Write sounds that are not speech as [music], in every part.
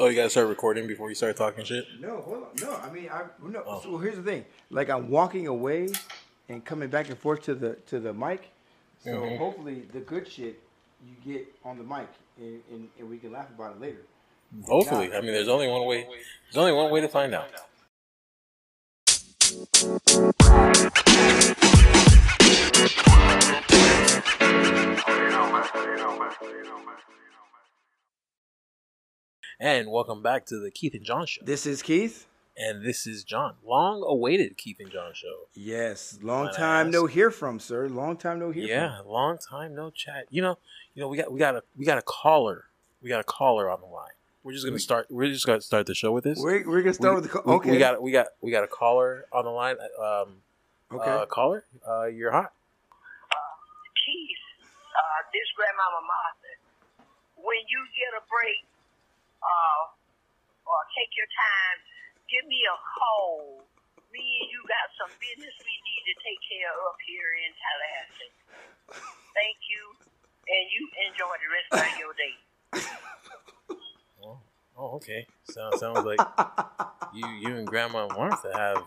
Oh, you gotta start recording before you start talking shit. No, hold on. No, I mean, I no. Oh. So here's the thing. Like I'm walking away and coming back and forth to the to the mic. So Mhm. hopefully the good shit you get on the mic and, and, and we can laugh about it later. Hopefully, I mean, there's only one way. There's only one way to find out. And welcome back to the Keith and John show. This is Keith. And this is John, long-awaited Keith and John show. Yes, long Might time no hear from, sir. Long time no hear Yeah, long time no chat. You know, you know, we got we got a we got a caller. We got a caller on the line. We're just gonna start. We're just gonna start the show with this. We're, we're gonna start we, with the co- we- okay. We got we got we got a caller on the line. Um, okay. uh, caller, uh, you're hot. Keith, uh, this grandmama Martha, when you get a break, uh, or take your time, give me a call. Me and you got some business we need to take care of up here in Tallahassee. Thank you, and you enjoy the rest of your day. Oh, oh okay. Sounds sounds like you you and Grandma Martha have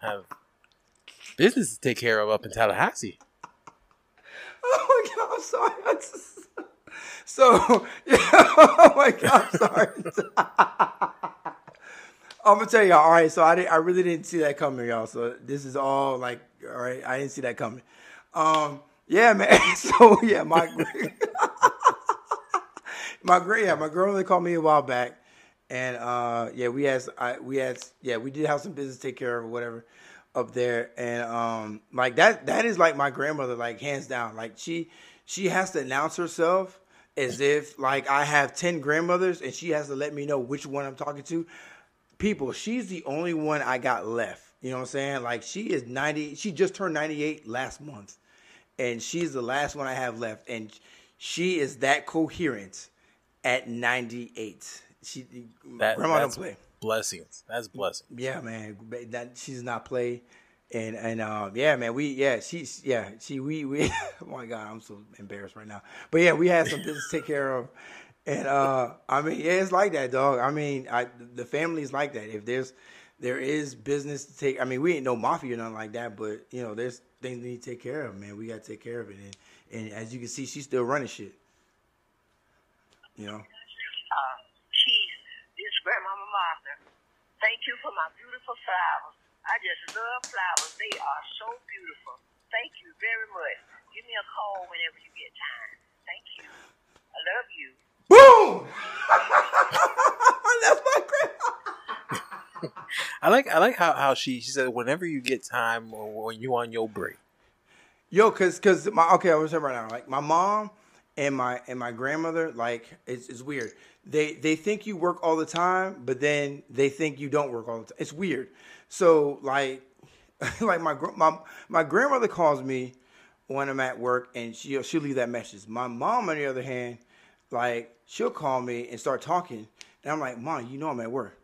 have business to take care of up in Tallahassee. Oh my god, I'm sorry. So, yeah, [laughs] oh my god, sorry. [laughs] I'm gonna tell y'all. All right, so I didn't, I really didn't see that coming, y'all. So this is all like, all right, I didn't see that coming. Um, yeah, man. [laughs] So yeah, my my yeah, my grandmother called me a while back, and uh, yeah, we had, I, we had, yeah, we did have some business to take care of or whatever up there, and um, like that, that is like my grandmother, like hands down, like she, she has to announce herself as if like I have ten grandmothers, and she has to let me know which one I'm talking to. People, she's the only one I got left. You know what I'm saying? Like she is 90. She just turned 98 last month and she's the last one I have left, and she is that coherent at 98. She That grandma don't play. blessings. That's blessings. Yeah, man, that she does not play, and and um, yeah, man, we yeah, she's yeah, she we we. [laughs] oh my god, I'm so embarrassed right now. But yeah, we had some business to take care of, and uh, I mean, yeah, it's like that, dog. I mean, I the family is like that. If there's there is business to take. I mean, we ain't no mafia or nothing like that, but you know, there's things we need to take care of, man. We got to take care of it, and and as you can see, she's still running shit. You know. Uh, Keith, this grandmama Martha, thank you for my beautiful flowers. I just love flowers. They are so beautiful. Thank you very much. Give me a call whenever you get time. Thank you. I love you. Boom! [laughs] That's my grandma. [laughs] I like I like how, how she she said whenever you get time or when you on your break. Yo, cause cause my okay, I was gonna right now, like my mom and my and my grandmother, like it's, it's weird. They they think you work all the time, but then they think you don't work all the time. It's weird. So like [laughs] like my my my grandmother calls me when I'm at work, and she she'll leave that message. My mom, on the other hand, like she'll call me and start talking, and I'm like, Mom, you know I'm at work.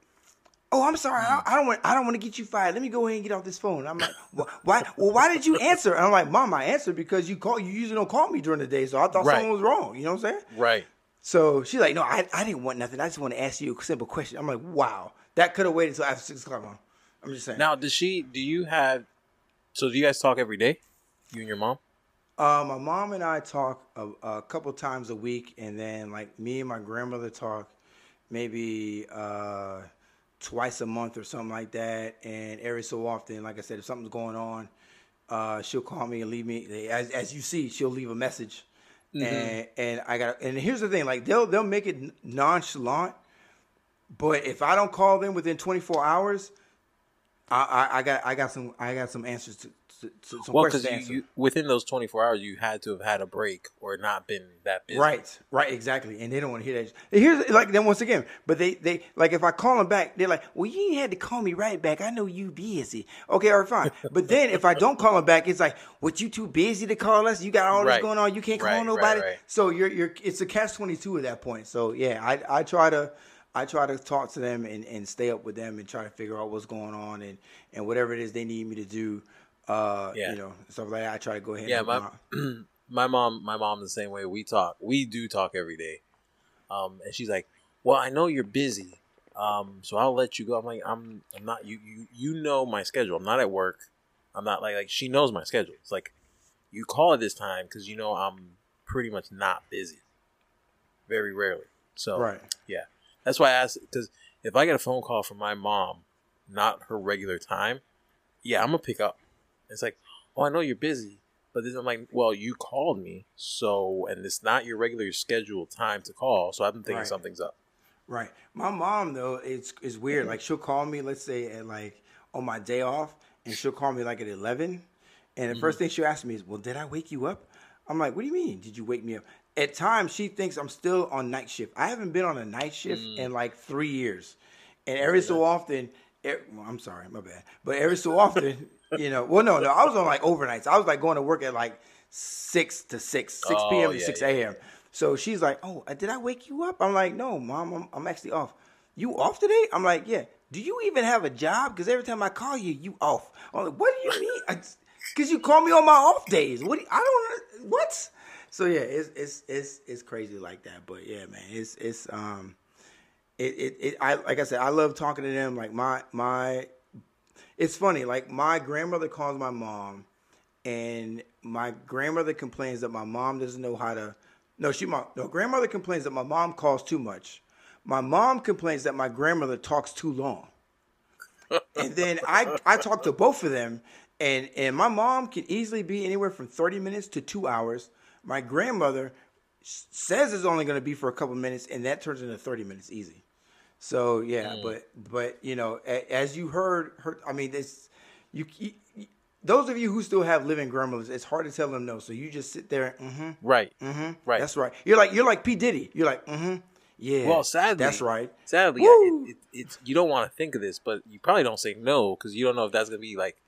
Oh, I'm sorry. I, I don't want. I don't want to get you fired. Let me go ahead and get off this phone. I'm like, "Wh- why? Well, why did you answer? And I'm like, Mom, I answered because you call. You usually don't call me during the day, so I thought Right. someone was wrong. You know what I'm saying? Right. So she's like, No, I, I didn't want nothing. I just want to ask you a simple question. I'm like, Wow, that could have waited until after six o'clock. Mom. I'm just saying. Now, does she? Do you have? So, do you guys talk every day? You and your mom? Uh, my mom and I talk a, a couple times a week, and then like me and my grandmother talk maybe uh, twice a month or something like that. And every so often, like I said, if something's going on, uh, she'll call me and leave me. As as you see, she'll leave a message, and and I got. And here's the thing: like they'll they'll make it nonchalant, but if I don't call them within 24 hours, I, I, I got I got some I got some answers to, to, to some Well, questions because you, you within those twenty four hours, you had to have had a break or not been that busy. Right, right, exactly. And they don't want to hear that. Here's like then once again, but they they like if I call them back, they're like, "Well, you had to call me right back. I know you busy." Okay, all right, fine. But then if I don't call them back, it's like, "What you too busy to call us? You got all this going on. You can't call Right, right, nobody." right. So you're you're it's a catch twenty two at that point. So yeah, I I try to. I try to talk to them and, and stay up with them and try to figure out what's going on and, and whatever it is they need me to do, uh, Yeah. you know, stuff like that. I try to go ahead. Yeah, my help [clears throat] my mom, my mom, the same way. We talk. We do talk every day. Um, and she's like, well, I know you're busy, um, so I'll let you go. I'm like, I'm, I'm not. You, you, you know my schedule. I'm not at work. I'm not like, like she knows my schedule. It's like, you call at this time because you know I'm pretty much not busy. Very rarely. So Right. yeah, that's why I asked because if I get a phone call from my mom, not her regular time, yeah, I'm gonna pick up. It's like, oh, I know you're busy, but then I'm like, well, you called me, so and it's not your regular scheduled time to call, so I've been thinking Right. something's up. Right. My mom though, it's it's weird. Like she'll call me, let's say at like on my day off, and she'll call me like at eleven, and the Mm-hmm. first thing she'll ask me is, "Well, did I wake you up?" I'm like, "What do you mean? Did you wake me up?" At times, she thinks I'm still on night shift. I haven't been on a night shift Mm. in like three years, and every so often, e- well, I'm sorry, my bad, but every so often, you know, well, no, no, I was on like overnights. I was like going to work at like six to six, six, Oh, p.m. to yeah, six yeah. a.m. So she's like, "Oh, uh, did I wake you up?" I'm like, "No, mom, I'm, I'm actually off." You off today? I'm like, "Yeah." Do you even have a job? Because every time I call you, you off. I'm like, "What do you mean?" Because you call me on my off days. What? Do you, I don't. What? So yeah, it's it's it's it's crazy like that. But yeah, man, it's it's um, it it, it I like I said, I love talking to them. Like my my, it's funny. Like my grandmother calls my mom and my grandmother complains that my mom doesn't know how to. No, she my no grandmother complains that my mom calls too much. My mom complains that my grandmother talks too long. and then I I talk to both of them, and and my mom can easily be anywhere from thirty minutes to two hours. My grandmother says it's only going to be for a couple minutes, and that turns into thirty minutes easy. So yeah, but but you know, a, as you heard, heard I mean, this you, you, those of you who still have living grandmothers, it's hard to tell them no. So you just sit there, and, mm-hmm, Right, mm-hmm, right. That's right. You're like you're like P Diddy. You're like, mm-hmm, yeah. well, sadly, that's right. Sadly, it, it, it's you don't want to think of this, but you probably don't say no because you don't know if that's gonna be like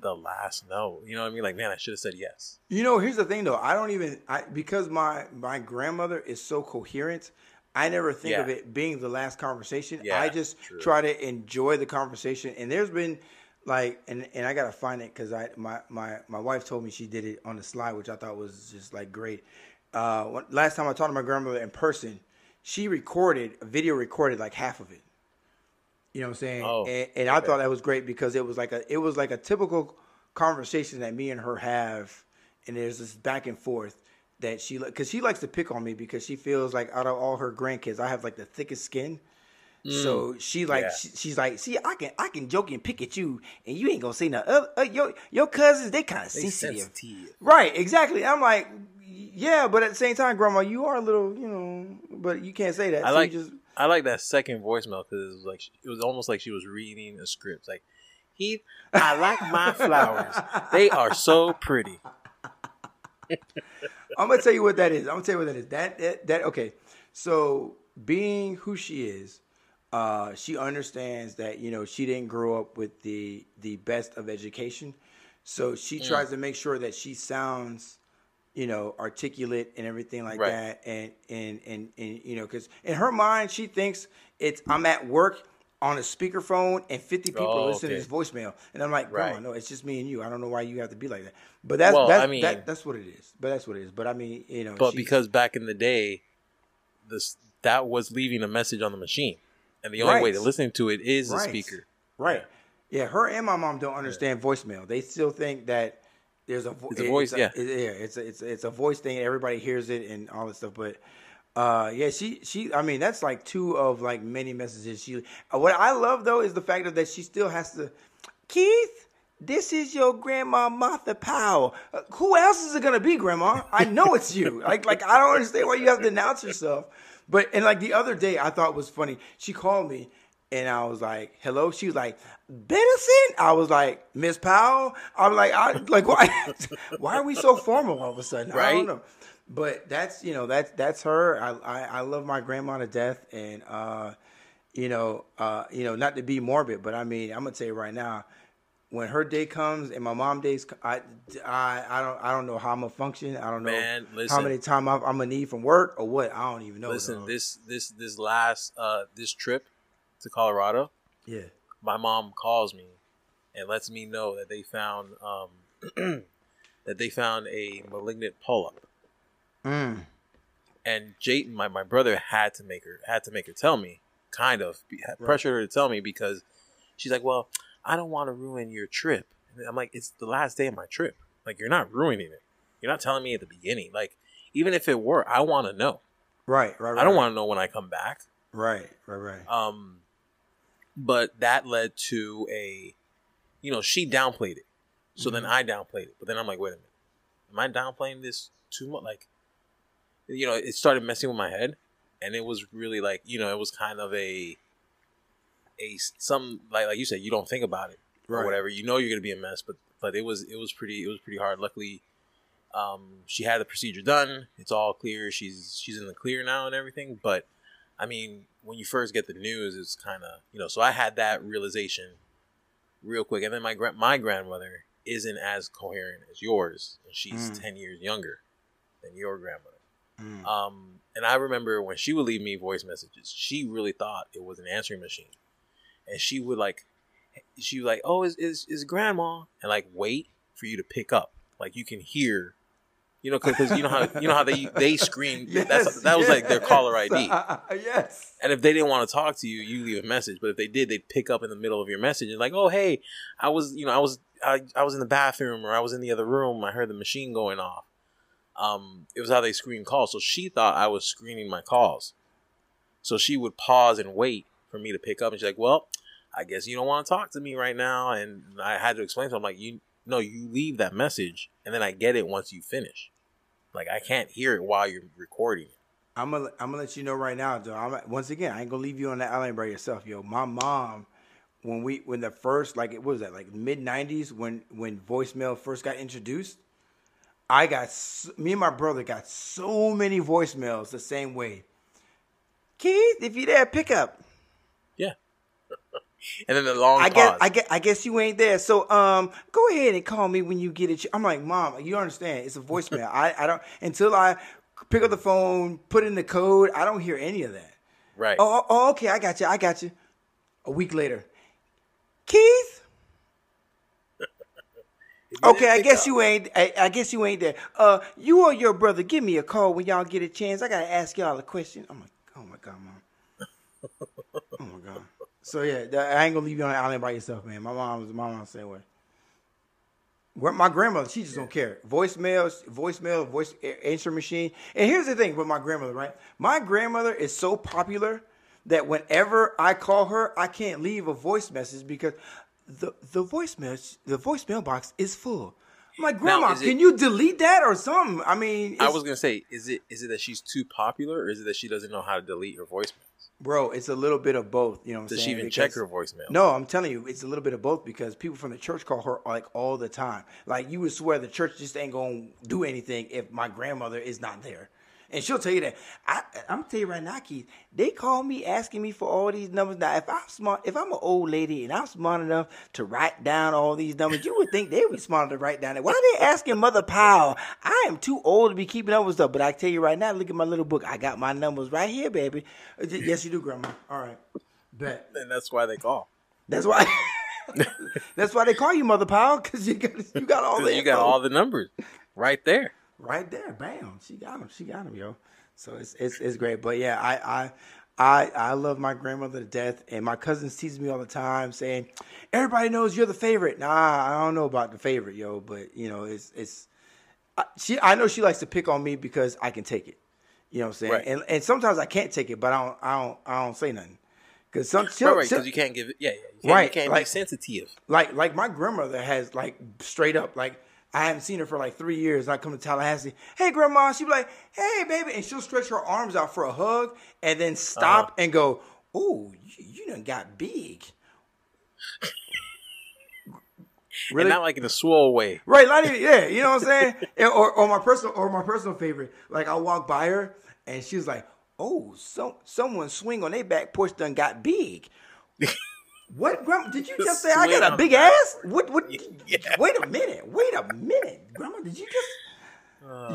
the last no. You know what I mean? Like, man, I should have said yes. You know, here's the thing though. I don't even I because my my grandmother is so coherent. I never think Yeah. of it being the last conversation. Yeah, I just true. try to enjoy the conversation. And there's been like, and and I gotta find it because I my my my wife told me she did it on the slide, which I thought was just like great. Uh, last time I talked to my grandmother in person, she recorded a video, recorded like half of it. You know what I'm saying? Oh, and, and I okay. thought that was great because it was like a it was like a typical conversation that me and her have, and there's this back and forth that she because she likes to pick on me because she feels like out of all her grandkids, I have like the thickest skin. So she like Yeah. she, she's like, see, I can I can joke and pick at you, and you ain't gonna say nothing. Uh, uh, your your cousins, they kind of sensitive. sensitive. Right, exactly. I'm like, yeah, but at the same time, Grandma, you are a little, you know, but you can't say that. I So like just I like that second voicemail because it was like it was almost like she was reading a script. Like, Heath, I like my flowers. They are so pretty. I'm gonna tell you what that is. I'm gonna tell you what that is. That that, that okay. So being who she is, uh, she understands that you know she didn't grow up with the the best of education, so she Mm. tries to make sure that she sounds, you know, articulate and everything like Right. that. And and and and you know, because in her mind she thinks it's I'm at work on a speakerphone and 50 people Oh, okay. to this voicemail, and I'm like, Grandma, Right. no, it's just me and you. I don't know why you have to be like that. But that's Well, that's I mean- that, that's what it is. But that's what it is. But I mean, you know, But she- because back in the day, this that was leaving a message on the machine, and the only way to listen to it is the Right. speaker. Right. Yeah, her and my mom don't understand voicemail. They still think that there's a, vo- It's a voice, it- yeah. it- yeah, it's a, it's a, it's a voice thing. Everybody hears it and all that stuff. But uh, yeah, she she. I mean, that's like two of like many messages. She. uh, What I love though is the fact that she still has to. Keith, this is your grandma Martha Powell. Uh, who else is it gonna be, Grandma? I know it's you. [laughs] Like like I don't understand why you have to announce yourself. But and like the other day, I thought was funny. She called me. And I was like, "Hello." She was like, "Benison." I was like, "Miss Powell." I'm like, "I like why? [laughs] why are we so formal all of a sudden?" I Right. don't know. But that's you know that's that's her. I, I I love my grandma to death, and uh, you know uh, you know not to be morbid, but I mean I'm gonna tell you right now, when her day comes and my mom days, I I I don't I don't know how I'm gonna function. I don't know Man, how many time I'm, I'm gonna need from work or what. I don't even know. Listen, dog. this this this last uh this trip to Colorado, yeah. my mom calls me and lets me know that they found um [clears throat] that they found a malignant polyp. Mm. and Jayton, my, my brother, had to make her had to make her tell me, kind of Right. pressured her to tell me because she's like, well, I don't want to ruin your trip. And I'm like, it's the last day of my trip. Like you're not ruining it. You're not telling me at the beginning. Like even if it were, I want to know. Right, right, right. I don't want to know when I come back. Right, right, right. Um, but that led to a, you know, she downplayed it. So then Mhm. I downplayed it. But then I'm like, wait a minute, am I downplaying this too much? Like, you know, it started messing with my head, and it was really like, you know, it was kind of a, a some like like you said, you don't think about it or whatever. You know, you're gonna be a mess, but but it was it was pretty it was pretty hard. Luckily. Um, she had the procedure done. It's all clear. She's she's in the clear now and everything. But I mean, when you first get the news, it's kind of you know. So I had that realization real quick, and then my gra- my grandmother isn't as coherent as yours, and she's Mm. ten years younger than your grandmother. Mm. Um, and I remember when she would leave me voice messages, she really thought it was an answering machine, and she would like, she was like, "Oh, is is is grandma?" and like wait for you to pick up, like you can hear. You know, because you know how you know how they they [laughs] screen. that's that was like their caller ID. [laughs] yes. And if they didn't want to talk to you, you leave a message. But if they did, they'd pick up in the middle of your message and like, "Oh, hey, I was, you know, I was, I, I was in the bathroom or I was in the other room. I heard the machine going off." Um, it was how they screen calls. So she thought I was screening my calls. So she would pause and wait for me to pick up, and she's like, "Well, I guess you don't want to talk to me right now." And I had to explain to her, I'm like, "You, no, you leave that message, and then I get it once you finish. Like I can't hear it while you're recording it." I'm gonna I'm gonna let you know right now, though. I'm once again, I ain't gonna leave you on that island by yourself, yo. My mom, when we when the first like it was that like mid '90s when when voicemail first got introduced, I got me and my brother got so many voicemails the same way. Keith, if you there, pick up. Yeah. [laughs] and then the long I pause. guess I guess I guess you ain't there. So um, go ahead and call me when you get it. I'm like, mom, you understand? It's a voicemail. [laughs] I I don't until I pick up the phone, put in the code. I don't hear any of that. right. Oh, oh, oh, okay, I got you. I got you. A week later, Keith. Okay, I guess you ain't. I, I guess you ain't there. Uh, you or your brother, give me a call when y'all get a chance. I gotta ask y'all a question. I'm like, oh my god, mom. [laughs] oh my god. So yeah, I ain't gonna leave you on the island by yourself, man. My mom's my mom's the same way. Where my grandmother, she just don't care. Voicemail, voicemail, voice a- answer machine. And here's the thing with my grandmother, right? My grandmother is so popular that whenever I call her, I can't leave a voice message because the the voicemail the voicemail box is full. Like, Grandma, it- can you delete that or something? I mean, I was gonna say, is it is it that she's too popular, or is it that she doesn't know how to delete her voicemails? bro, it's a little bit of both. You know what I'm Does saying? she even Because- check her voicemail? No, I'm telling you, it's a little bit of both because people from the church call her like all the time. Like you would swear the church just ain't gonna do anything if my grandmother is not there. And she'll tell you that. I, I'm gonna tell you right now, Keith. They call me asking me for all these numbers. Now, if I'm smart, if I'm an old lady and I'm smart enough to write down all these numbers, you would think they would be smart enough to write down it. Why are they asking Mother Powell? I am too old to be keeping up with stuff. But I tell you right now, look at my little book. I got my numbers right here, baby. Uh, Yes, you do, Grandma. All right, bet. [laughs] and that's why they call. That's why. [laughs] that's why they call you Mother Powell because you got you got all [laughs] the you got all the numbers right there. Right there. Bam, she got him. She got him, yo. So it's it's it's great. But yeah, I I. I, I love my grandmother to death, and my cousins tease me all the time, saying, "Everybody knows you're the favorite." Nah, I don't know about the favorite, yo, but you know, it's it's. I, she, I know she likes to pick on me because I can take it. You know what I'm saying? Right. And and sometimes I can't take it, but I don't I don't I don't say nothing because some Right, right, because you can't give it. Yeah, yeah. You can't, Right, You can't like- be sensitive. like like my grandmother has like straight up like I haven't seen her for like three years. I come to Tallahassee, hey grandma, she be like, hey baby, and she'll stretch her arms out for a hug and then stop Uh-huh. and go, oh, you, you done got big. really? And not like in a swole way. Right, not even, yeah, you know what I'm saying? [laughs] Or, or my personal, or my personal favorite, like I walk by her and she's like, "Oh, so someone swing on their back porch done got big." [laughs] what, grandma? Did you just say I got a big ass? What? What? [laughs] Yeah. Wait a minute. Wait a minute, grandma. Did you just?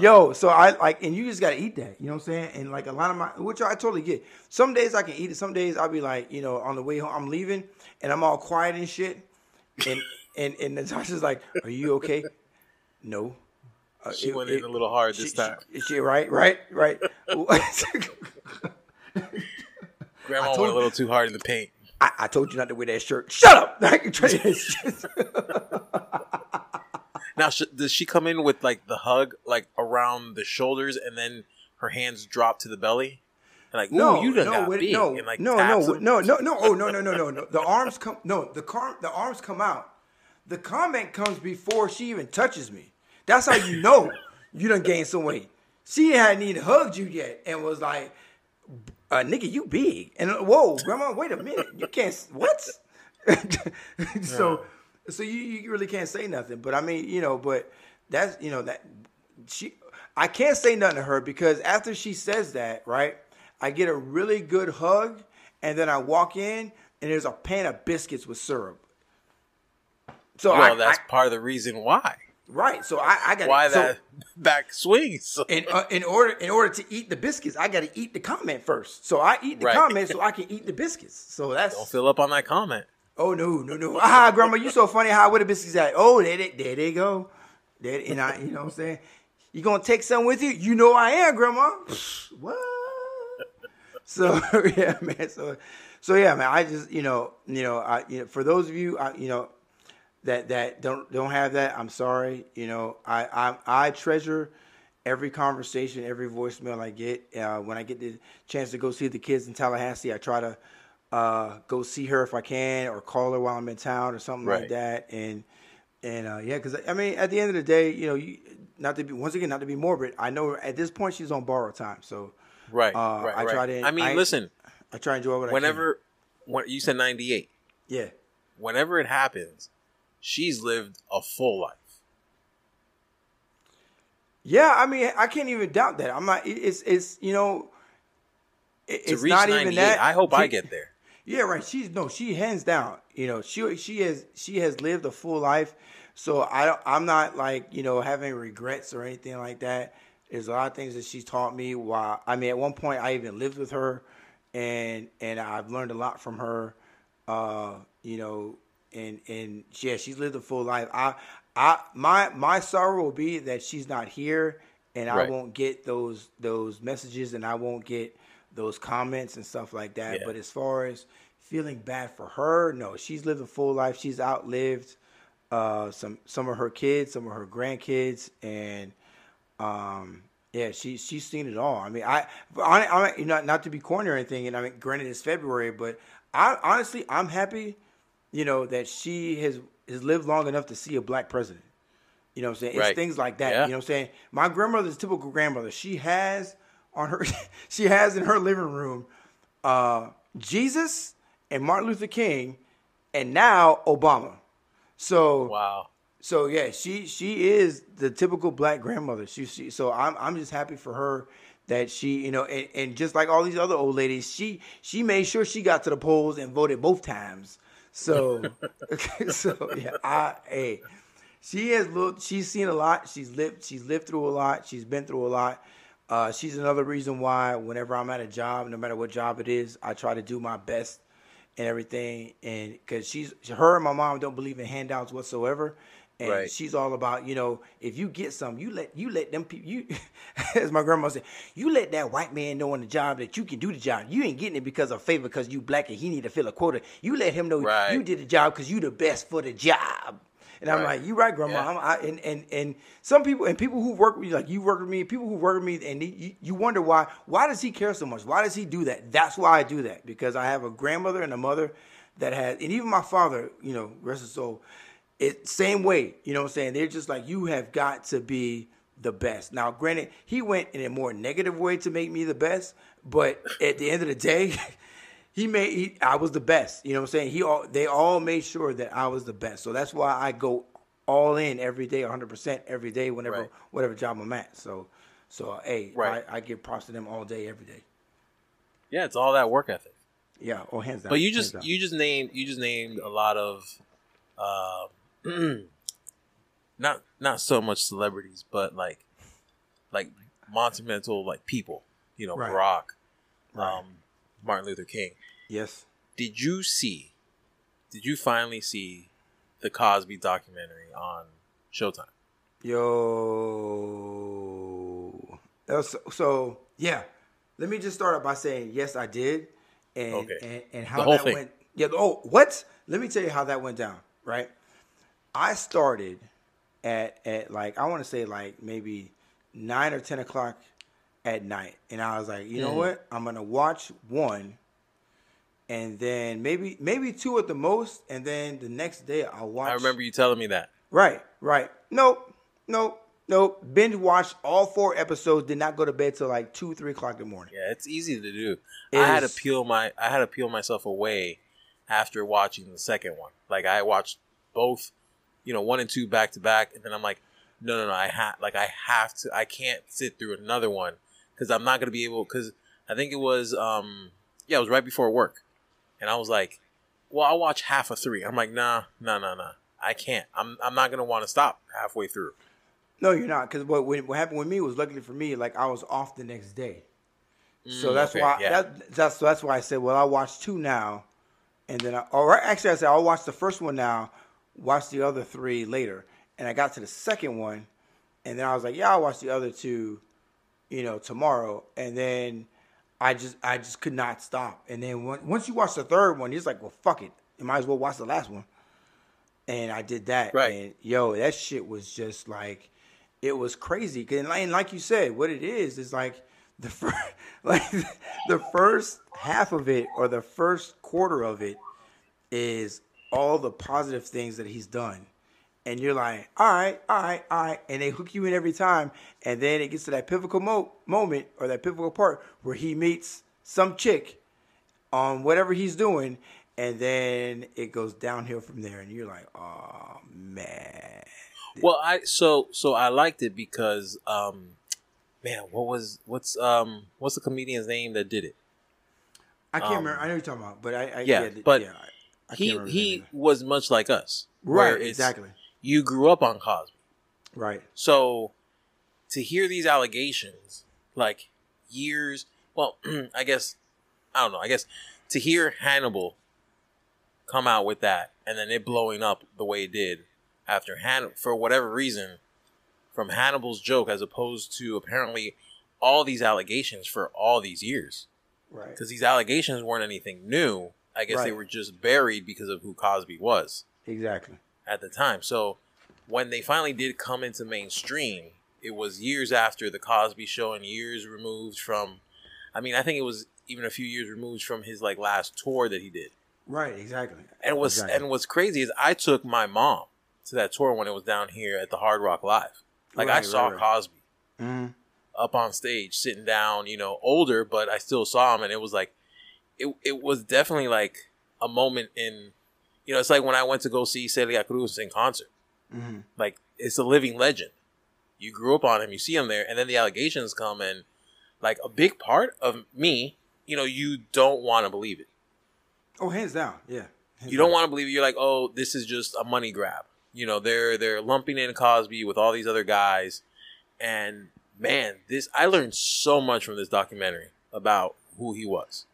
Yo, so I like, and you just gotta eat that. You know what I'm saying? And like a lot of my, which I totally get. Some days I can eat it. Some days I'll be like, you know, on the way home, I'm leaving, and I'm all quiet and shit, and and and Natasha's like, "Are you okay?" No. Uh, She it- went it- in a little hard she, this time. She, she- right, right, right. [laughs] [laughs] Grandma went a little too hard in the paint. I, I told you not to wear that shirt. Shut up. [laughs] [laughs] Now, sh- does she come in with like the hug, like around the shoulders, and then her hands drop to the belly? And like, no, you done no, got wait, big. no, and like no, no, no, no, no, oh, no, no, no, no, no. The arms come. No, the car, the arms come out. The comment comes before she even touches me. That's how you know [laughs] you done gained some weight. She hadn't even hugged you yet, and was like, uh, "Nigga, you big." And uh, whoa, grandma, wait a minute, you can't. What? [laughs] so, so you, you really can't say nothing. But I mean, you know, but that's you know that she. I can't say nothing to her because after she says that, right, I get a really good hug, and then I walk in and there's a pan of biscuits with syrup. So Well, I, that's I- part of the reason why. Right. So I, I got Why so, that [laughs] back swings. In uh, in order in order to eat the biscuits, I got to eat the comment first. So I eat the Right. comment so I [laughs] can eat the biscuits. So that's Don't fill up on that comment. Oh no, no, no! Ah, [laughs] grandma, you so funny. How where the biscuits at? Oh, there, they, there they go. There, and I, you know what I'm saying. You gonna take some with you? You know I am, grandma. what? So yeah, man. So, so yeah, man. I just, you know, you know, I, you know, for those of you, I, you know, that that don't don't have that, I'm sorry. You know, I I, I treasure every conversation, every voicemail I get. Uh, when I get the chance to go see the kids in Tallahassee, I try to uh, go see her if I can, or call her while I'm in town, or something like that. And and uh, yeah, because I mean, at the end of the day, you know, you not to be once again not to be morbid. I know at this point she's on borrowed time, so Right. Uh, right. I right. try to- I mean, I- listen. I try to enjoy what Whenever, when you said ninety eight, Yeah. whenever it happens, she's lived a full life. Yeah, I mean, I can't even doubt that. I'm not. It's it's you know, it- it's not even that. I hope I get there. [laughs] Yeah, right. She's no, she hands down. You know, she she has she has lived a full life. So I don't, I'm not like you know having regrets or anything like that. There's a lot of things that she taught me. While I mean, at one point I even lived with her, and and I've learned a lot from her. Uh, you know, and and yeah, she's lived a full life. I I my my sorrow will be that she's not here, and I won't get those those messages, and I won't get those comments and stuff like that. Yeah. But as far as feeling bad for her, no, she's lived a full life. She's outlived uh, some some of her kids, some of her grandkids, and um, yeah, she she's seen it all. I mean, I, I, I you know, not to be corny or anything, and I mean, granted it's February, but I honestly I'm happy, you know, that she has has lived long enough to see a black president. You know what I'm saying? It's Right. things like that. Yeah. You know what I'm saying? My grandmother's a typical grandmother. She has on her [laughs] she has in her living room uh, Jesus and Martin Luther King and now Obama. So Wow. so yeah, she she is the typical black grandmother. She, she so I'm I'm just happy for her that she you know and, and just like all these other old ladies, she she made sure she got to the polls and voted both times. So [laughs] so yeah, I hey, she has looked. She's seen a lot. She's lived. She's lived through a lot. She's been through a lot. Uh, she's another reason why whenever I'm at a job, no matter what job it is, I try to do my best and everything. And because she's her and my mom don't believe in handouts whatsoever. And Right. she's all about, you know, if you get some, you let you let them people you [laughs] as my grandma said, you let that white man know on the job that you can do the job. You ain't getting it because of favor because you black and he need to fill a quota. You let him know Right. you did the job because you the best for the job. And I'm Right. like, you right, grandma. Yeah. I'm, I, and, and and some people and people who work with you, like you work with me, people who work with me, and you, you wonder why. Why does he care so much? Why does he do that? That's why I do that because I have a grandmother and a mother that has, and even my father, you know, rest his soul. It same way, you know what I'm saying? They're just like you have got to be the best. Now, granted, he went in a more negative way to make me the best, but at the end of the day, [laughs] he made he, I was the best. You know what I'm saying? He all they all made sure that I was the best. So that's why I go all in every day, 100 percent every day, whenever Right. whatever job I'm at. So so hey, Right. I, I give props to them all day, every day. Yeah, it's all that work ethic. Yeah, oh hands down. But you just you just named you just named a lot of, uh, not not so much celebrities, but like like monumental like people. You know, Right. Barack, Right. um, Martin Luther King. yes. Did you see? Did you finally see the Cosby documentary on Showtime? Yo. So, so, yeah. Let me just start out by saying yes, I did, and Okay. and, and how The whole that thing. went. Yeah. Oh, what? Let me tell you how that went down. Right. I started at at like I want to say like maybe nine or ten o'clock at night, and I was like, you Mm. know what? I'm gonna watch one, and then maybe maybe two at the most, and then the next day I'll watch. I remember you telling me that. Right, right. Nope, nope, nope. Binge watched all four episodes. Did not go to bed till like two, three o'clock in the morning. Yeah, it's easy to do. It I had to peel my I had to peel myself away after watching the second one. Like I watched both, you know, one and two back to back, and then I'm like, no, no, no, I have like I have to. I can't sit through another one because I'm not gonna be able. Because I think it was, um yeah, it was right before work, and I was like, well, I'll watch half of three. I'm like, nah, nah, nah, nah. I can't. I'm I'm not gonna want to stop halfway through. No, you're not. Because what what happened with me was luckily for me, like I was off the next day. So Mm, that's okay, why yeah. that, that's that's why I said, well, I'll watch two now, and then I, or actually I said I'll watch the first one now, watch the other three later, and I got to the second one, and then I was like, yeah, I'll watch the other two, you know, tomorrow, and then I just I just could not stop, and then when, once you watch the third one, it's like, well, fuck it, you might as well watch the last one, and I did that, Right. And yo, that shit was just like, it was crazy. and like, and like you said, what it is is like the [laughs] first, like the first half of it or the first quarter of it is all the positive things that he's done. And you're like, all right, all right, all right. And they hook you in every time. And then it gets to that pivotal mo- moment or that pivotal part where he meets some chick on whatever he's doing. And then it goes downhill from there. And you're like, oh, man. Well, I so so I liked it because um man, what was what's um what's the comedian's name that did it? I can't Um, remember. I know what you're talking about. But I, I Yeah, th- but I- I he can't remember his he was much like us. Right, exactly. You grew up on Cosby. Right. So to hear these allegations like years well, [clears throat] I guess I don't know, I guess to hear Hannibal come out with that and then it blowing up the way it did after Han for whatever reason from Hannibal's joke as opposed to apparently all these allegations for all these years Right. because these allegations weren't anything new. I guess they were just buried because of who Cosby was Exactly. at the time. So when they finally did come into mainstream, it was years after the Cosby Show and years removed from. I mean, I think it was even a few years removed from his like last tour that he did. Right. Exactly. And what's Exactly. and what's crazy is I took my mom to that tour when it was down here at the Hard Rock Live. Like I saw right, right. Cosby Mhm. up on stage, sitting down, you know, older, but I still saw him, and it was like, it it was definitely like a moment in, you know, it's like when I went to go see Celia Cruz in concert. Mhm. Like it's a living legend. You grew up on him, you see him there, and then the allegations come, and like a big part of me, you know, you don't want to believe it. Oh, hands down. Yeah. Hands You don't want to believe it. You're like, oh, this is just a money grab. You know, they're they're lumping in Cosby with all these other guys, and man, this I learned so much from this documentary about who he was,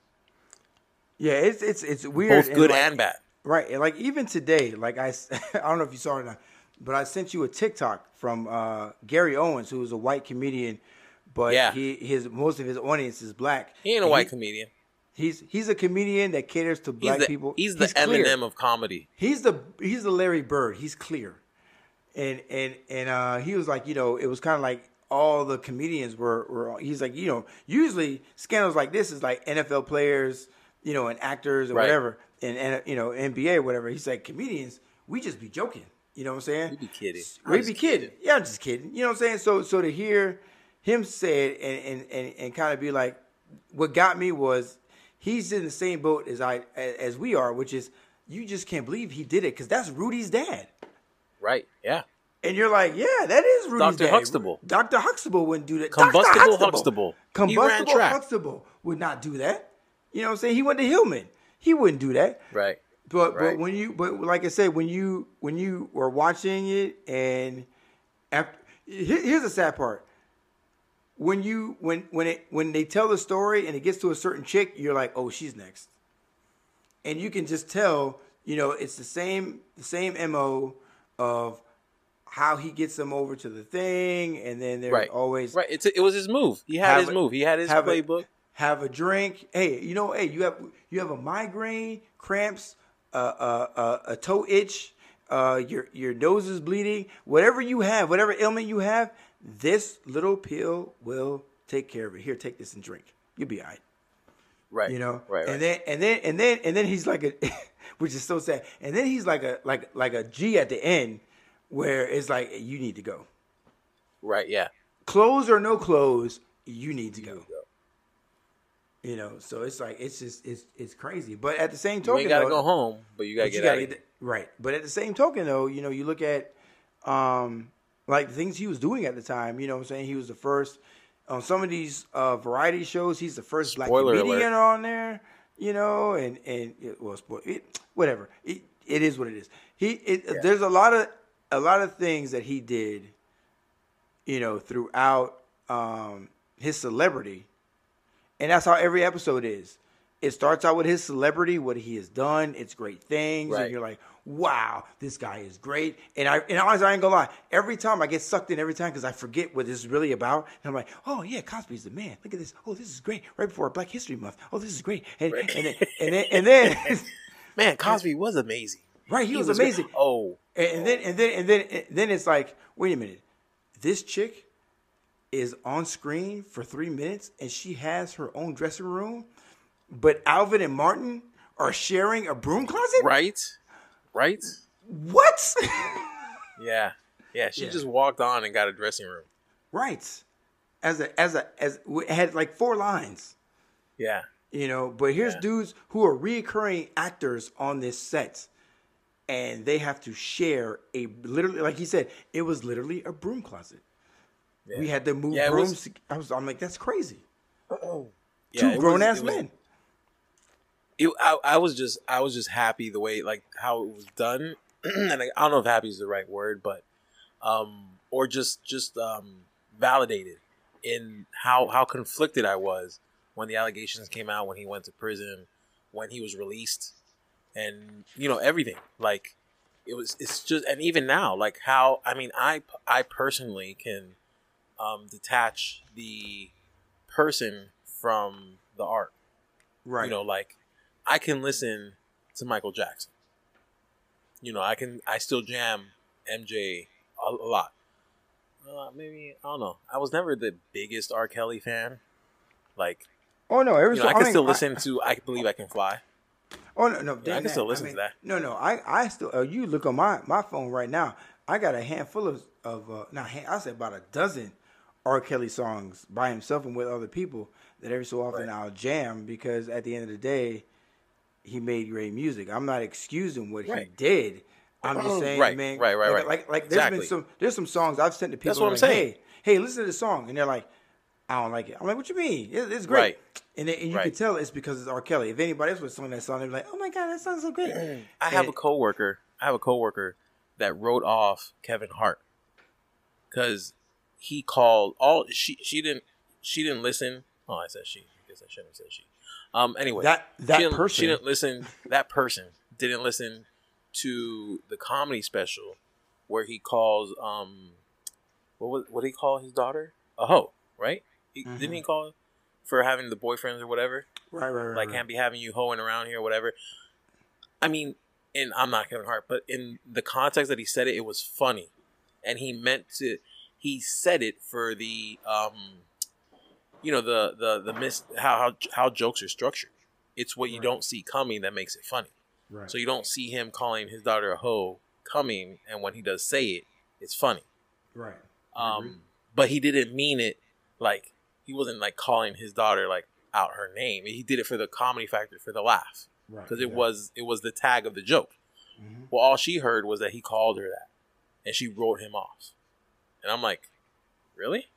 Yeah, it's it's it's weird. both good like- and bad. right. And like even today, like I, [laughs] I don't know if you saw it or not, but I sent you a TikTok from uh, Gary Owens, who is a white comedian, but Yeah. he his most of his audience is black. He ain't a And white comedian. He's he's a comedian that caters to He's black the people. he's the clear. Eminem of comedy. He's the he's the Larry Bird. He's clear, and and and uh, he was like, you know, it was kind of like all the comedians were were. He's like, you know, usually scandals like this is like NFL players, you know, and actors or Right. whatever, and and you know NBA or whatever. He's like comedians. We just be joking. You know what I'm saying? We be kidding. We be kidding. Yeah, I'm just kidding. You know what I'm saying? So so to hear him say it and and and, and kind of be like, what got me was he's in the same boat as I as we are, which is you just can't believe he did it because that's Rudy's dad. Right? Yeah. And you're like, yeah, that is Rudy's dad. Dr. dad. Huxtable. Dr. Huxtable wouldn't do that. Combustible. Huxtable. Ran Combustible. Huxtable would not do that. You know what I'm saying? He went to Hillman. He wouldn't do that. Right. But Right. but when you but like I said, when you when you were watching it and after here- here's the sad part. When you when when it when they tell the story and it gets to a certain chick, you're like, oh, she's next. And you can just tell, you know, it's the same the same mo of how he gets them over to the thing, and then there's Right. always Right. It's it was his move. He had his a- move. He had his have a- playbook. Have a drink. Hey, you know, hey, you have you have a migraine, cramps, uh, uh, uh, a toe itch, uh, your your nose is bleeding. Whatever you have, whatever ailment you have, this little pill will take care of it. Here, take this and drink. You'll be all right. right. You know, Right. Right. and then and then and then and then he's like a, [laughs] which is so sad. And then he's like a like like a G at the end, where it's like you need to go. right. Yeah. Clothes or no clothes, you need to go. You know, so it's like it's just it's it's crazy. But at the same You token, ain't gotta though- go home, but you gotta but get you gotta get right. But at the same token, though, you know, you look at um like the things he was doing at the time. You know, what I'm saying he was the first on some of these uh, variety shows. He's the first black comedian alert. on there. You know, and and it, well, it, whatever. It, it is what it is. He it, there's a lot of a lot of things that he did. You know, throughout um, his celebrity and that's how every episode is. It starts out with his celebrity, what he has done. It's great things, Right. and you're like, "Wow, this guy is great." And I, and honestly, I ain't gonna lie. Every time I get sucked in, every time because I forget what this is really about, and I'm like, "Oh yeah, Cosby's the man. Look at this. Oh, this is great. Right before Black History Month. Oh, this is great." And Right. and then, and then and then [laughs] Man, [laughs] Cosby was amazing. right, he, was, great. amazing. Oh, And, and then and then and then and then it's like, wait a minute, this chick is on screen for three minutes and she has her own dressing room, but Alvin and Martin are sharing a broom closet. right, right. What? [laughs] Yeah, yeah. She Yeah. just walked on and got a dressing room. right. As a as a as had like four lines, Yeah, you know. But here's Yeah. dudes who are reoccurring actors on this set. And they have to share a literally, like he said, it was literally a broom closet. Yeah. We had to move Yeah, it was- brooms. I was, I'm like, that's crazy. Yeah, Two it was- grown ass it was- men. it, I, I was just I was just happy the way like how it was done, [clears throat] and I, I don't know if happy is the right word, but um or just just um validated in how how conflicted I was when the allegations came out, when he went to prison, when he was released, and you know everything like it was it's just and even now like how I mean I I personally can um detach the person from the art Right. you know like i can listen to michael jackson you know i can i still jam mj a, a lot uh, maybe i don't know i was never the biggest r kelly fan like oh no, every you know, i can mean, still listen to i believe i can fly oh no, no, I can still listen mean, to that. No, no, I, I still. Uh, you look on my my phone right now. I got a handful of of uh, hand- I say about a dozen R. Kelly songs by himself and with other people that every so often Right. I'll jam because at the end of the day, he made great music. I'm not excusing what he did. I'm just [clears throat] saying, Right, man. right, right, like, right. Like, like there's Exactly. been some there's some songs I've sent to people. That's what I'm like, saying. Hey, hey, listen to this song, and they're like, I don't like it. I'm like, what you mean? It, it's great. Right. And, then, and you Right. can tell it's because it's R. Kelly. If anybody else was singing that song, they'd be like, oh my god, that sounds so great. [clears throat] i have a coworker i have a coworker that wrote off kevin hart because he called all she she didn't she didn't listen oh i said she i guess i shouldn't have said she um anyway That that she person. she didn't listen. That person didn't listen to the comedy special where he calls um, what was what did he call his daughter a hoe, right? He, Didn't he call for having the boyfriends or whatever? right, right, right. Like right. can't be having you hoeing around here or whatever. I mean, and I'm not Kevin Hart, but in the context that he said it, it was funny, and he meant to. He said it for the um, you know the the the mis how how how jokes are structured. It's what you Right. don't see coming that makes it funny. right. So you don't see him calling his daughter a hoe coming, and when he does say it, it's funny. right. Um, but he didn't mean it like he wasn't like calling his daughter like out her name. He did it for the comedy factor, for the laugh, right. because it yeah. was it was the tag of the joke. Mhm. Well, all she heard was that he called her that, and she wrote him off. And I'm like, really?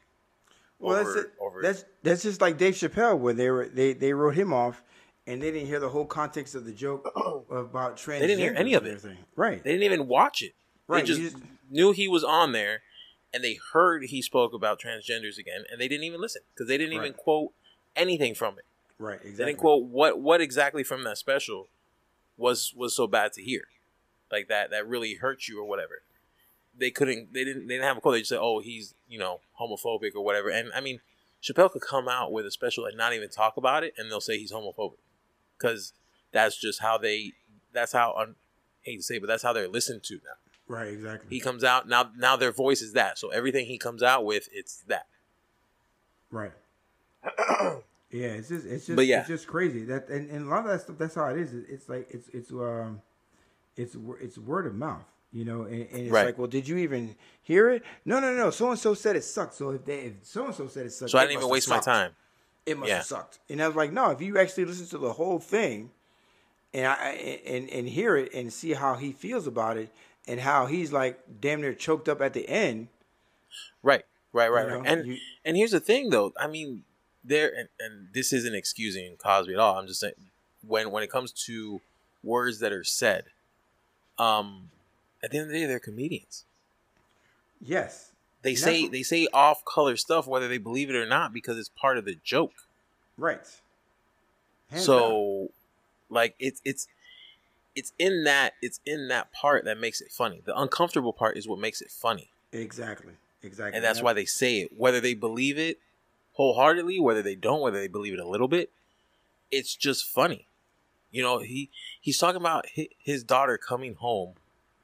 Well, Over- that's it. over- That's that's just like Dave Chappelle, where they were they they wrote him off, and they didn't hear the whole context of the joke [clears throat] about trans. They didn't hear any of it. Right. They didn't even watch it. Right, They just, just- knew he was on there, and they heard he spoke about transgenders again, and they didn't even listen because they didn't even quote anything from it. right. Exactly. They didn't quote what what exactly from that special was was so bad to hear, like that that really hurt you or whatever. They couldn't they didn't they didn't have a quote. They just said, "Oh, he's you know homophobic or whatever." And I mean, Chappelle could come out with a special and not even talk about it, and they'll say he's homophobic because that's just how they. That's how I hate to say, it, but that's how they're listened to now. Right, exactly. He comes out now. Now their voice is that. So everything he comes out with, it's that. Right. [coughs] yeah, it's just it's just But yeah. it's just crazy that and, and a lot of that stuff. That's how it is. It's like it's it's um, it's it's word of mouth. You know, and, and it's Right. like, well, did you even hear it? No, no, no. So and so said it sucked. So if they if so and so said it sucked, So I didn't even waste my time. It must Yeah. have sucked. And I was like, no. If you actually listen to the whole thing, and I and and hear it and see how he feels about it, and how he's like damn near choked up at the end. Right, right, right, You right. And you- and here's the thing, though. I mean, there and, and this isn't excusing Cosby at all. I'm just saying when when it comes to words that are said, um, at the end of the day, they're comedians. Yes. They And say they say off color stuff whether they believe it or not because it's part of the joke. Right. Hands down. so, like it's it's it's in that it's in that part that makes it funny. The uncomfortable part is what makes it funny. exactly, exactly, and that's why they say it whether they believe it wholeheartedly whether they don't whether they believe it a little bit it's just funny you know he he's talking about his daughter coming home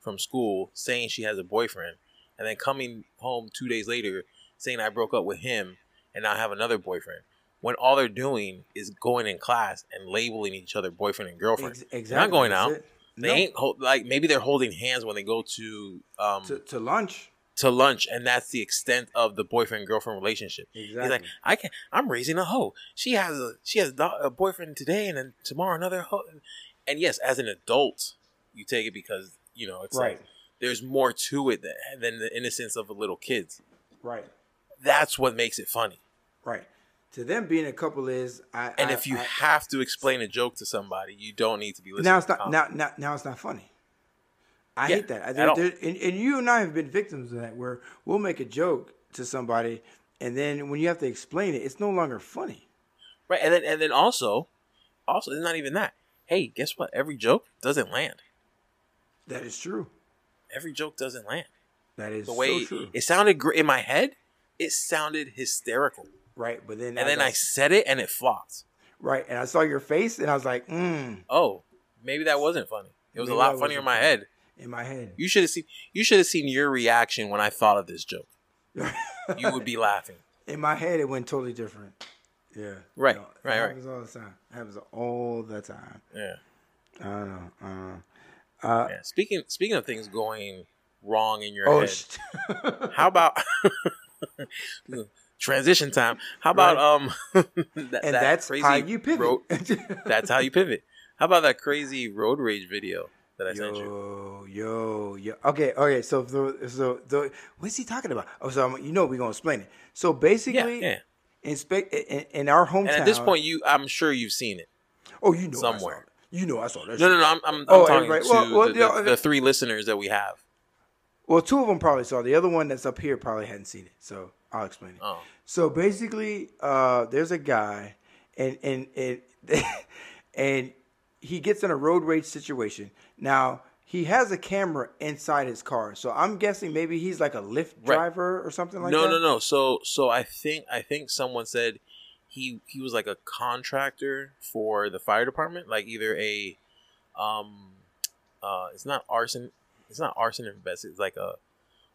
from school saying she has a boyfriend and then coming home two days later saying i broke up with him and now I have another boyfriend when all they're doing is going in class and labeling each other boyfriend and girlfriend Ex- they're not going that's out it. they No. ain't hold, like maybe they're holding hands when they go to um to, to lunch. to lunch, and that's the extent of the boyfriend girlfriend relationship. He's like, I can I'm raising a hoe. She has a she has a a boyfriend today, and then tomorrow another hoe. And yes, as an adult, you take it because you know it's Right. like there's more to it than, than the innocence of the little kids. Right. That's what makes it funny. Right. To them, being a couple is I. And I- if you I- have to explain a joke to somebody, you don't need to be listening. now it's not now, now now it's not funny. I Yeah, hate that. There, there- and, and you and I have been victims of that, where we'll make a joke to somebody, and then when you have to explain it, it's no longer funny. right. And then and then also, also it's not even that. Hey, guess what? Every joke doesn't land. That is true. Every joke doesn't land. That is the way so true. it sounded great in my head, it sounded hysterical. right, but then And then as I said it and it flopped. right, and I saw your face, and I was like, mm, Oh, maybe that wasn't funny. It was Maybe a lot funnier in my funny. head. in my head. You should have seen you should have seen your reaction when I thought of this joke. [laughs] You would be laughing. in my head, it went totally different. Yeah. Right, You know, right, it right. happens all the time. It happens all the time. Yeah. I don't know. I don't know. Uh, yeah. Speaking speaking of things going wrong in your oh, head, sh- [laughs] how about [laughs] transition time? How about um [laughs] that, and that that's crazy how you pivot. road- that's how you pivot. How about that crazy road rage video that I sent you? Yo, yo, yo. Okay, okay. So, the, so the what's he talking about? Oh, so I'm, you know we're gonna explain it. So Yeah, basically, yeah. inspect in, in our hometown. And at this point, you I'm sure you've seen it. oh, you know, somewhere. I saw it. You know, I saw that. No, shit. no, no. I'm, I'm, I'm Oh, talking everybody- to well, well, the, the, the three listeners that we have. Well, two of them probably saw. The other one that's up here probably hadn't seen it. So I'll explain it. Oh, So basically, uh, there's a guy, and and and [laughs] and he gets in a road rage situation. Now he has a camera inside his car, so I'm guessing maybe he's like a Lyft Right. driver or something like no, that. No, no, no. So, so I think I think someone said he he was like a contractor for the fire department, like either a um uh it's not arson, it's not arson invest, it's like a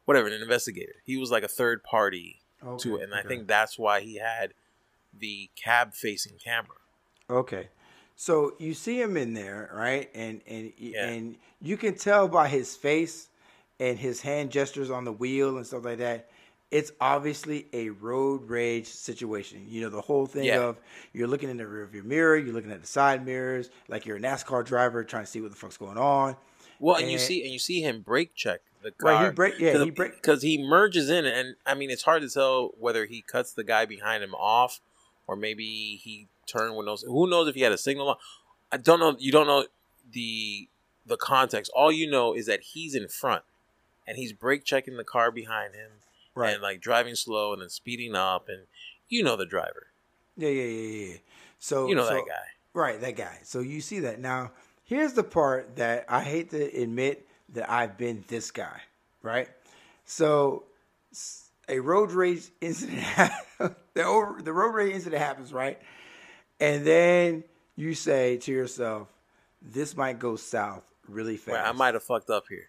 whatever an investigator. He was like a third party Okay, to it, and I think that's why he had the cab facing camera. Okay. So you see him in there, right? And and Yeah. and you can tell by his face and his hand gestures on the wheel and stuff like that. It's obviously a road rage situation. You know, the whole thing Yeah. of you're looking in the rearview mirror, you're looking at the side mirrors, like you're a NASCAR driver trying to see what the fuck's going on. Well, and, you see, and you see him brake check the car. Right, he break- yeah, he break- because he merges in, and I mean, it's hard to tell whether he cuts the guy behind him off, or maybe he turned when those. Who knows if he had a signal? on. I don't know. You don't know the the context. All you know is that he's in front, and he's brake checking the car behind him, Right. and like driving slow, and then speeding up, and you know the driver. Yeah, yeah, yeah, yeah. So You know so- that guy. Right, that guy. So you see that. Now, here's the part that I hate to admit that I've been this guy, right? So a road rage [laughs] incident, the over, the road rage incident happens, right? And then you say to yourself, "This might go south really fast." Right, I might have fucked up here.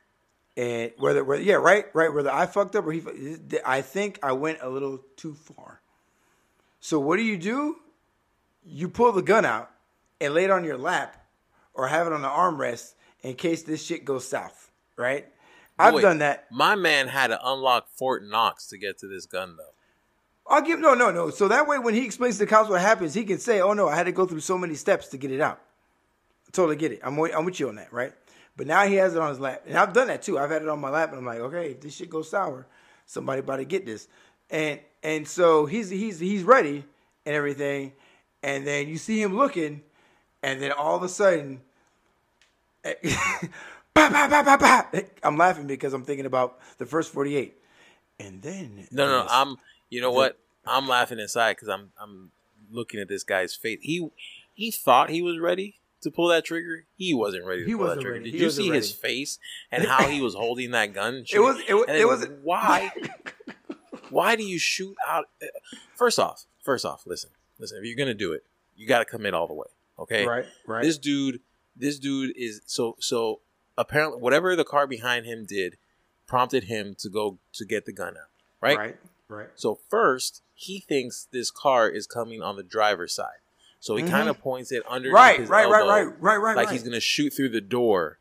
And whether, whether yeah, right, right, whether I fucked up or he, I think I went a little too far. So what do you do? You pull the gun out and lay it on your lap, or have it on the armrest in case this shit goes south. Right? I've Boy, done that. My man had to unlock Fort Knox to get to this gun, though. I'll give no, no, no. So that way, when he explains to the cops what happens, he can say, "Oh no, I had to go through so many steps to get it out." I totally get it. I'm with, I'm with you on that, right? But now he has it on his lap, and I've done that too. I've had it on my lap, and I'm like, okay, if this shit goes sour, somebody about to get this, and and so he's he's he's ready and everything, and then you see him looking, and then all of a sudden. [laughs] I'm laughing because I'm thinking about the first 48, and then No, no, no. I'm. You know what? I'm laughing inside because I'm. I'm looking at this guy's face. He he thought he was ready to pull that trigger. He wasn't ready to He pull that trigger. ready. Did He you see his face [laughs] and how he was holding that gun? It was- it was- it was- why? [laughs] why do you shoot out? Uh, first off, first off, listen, listen. If you're gonna do it, you got to commit all the way. Okay, right, right. This dude, this dude is so so. Apparently, whatever the car behind him did, prompted him to go to get the gun out. Right. right, right. So first, he thinks this car is coming on the driver's side. So he Mhm. kind of points it underneath Right, right, right, elbow, right, right, right, like right. he's gonna shoot through the door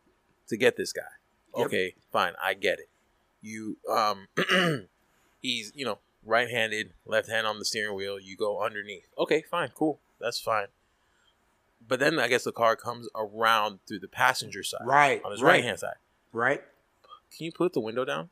to get this guy. Yep. Okay, fine, I get it. You, um, [clears throat] he's you know right-handed, left hand on the steering wheel. You go underneath. Okay, fine, cool, that's fine. But then I guess the car comes around through the passenger side, Right, on his right. right hand side. right. Can you put the window down?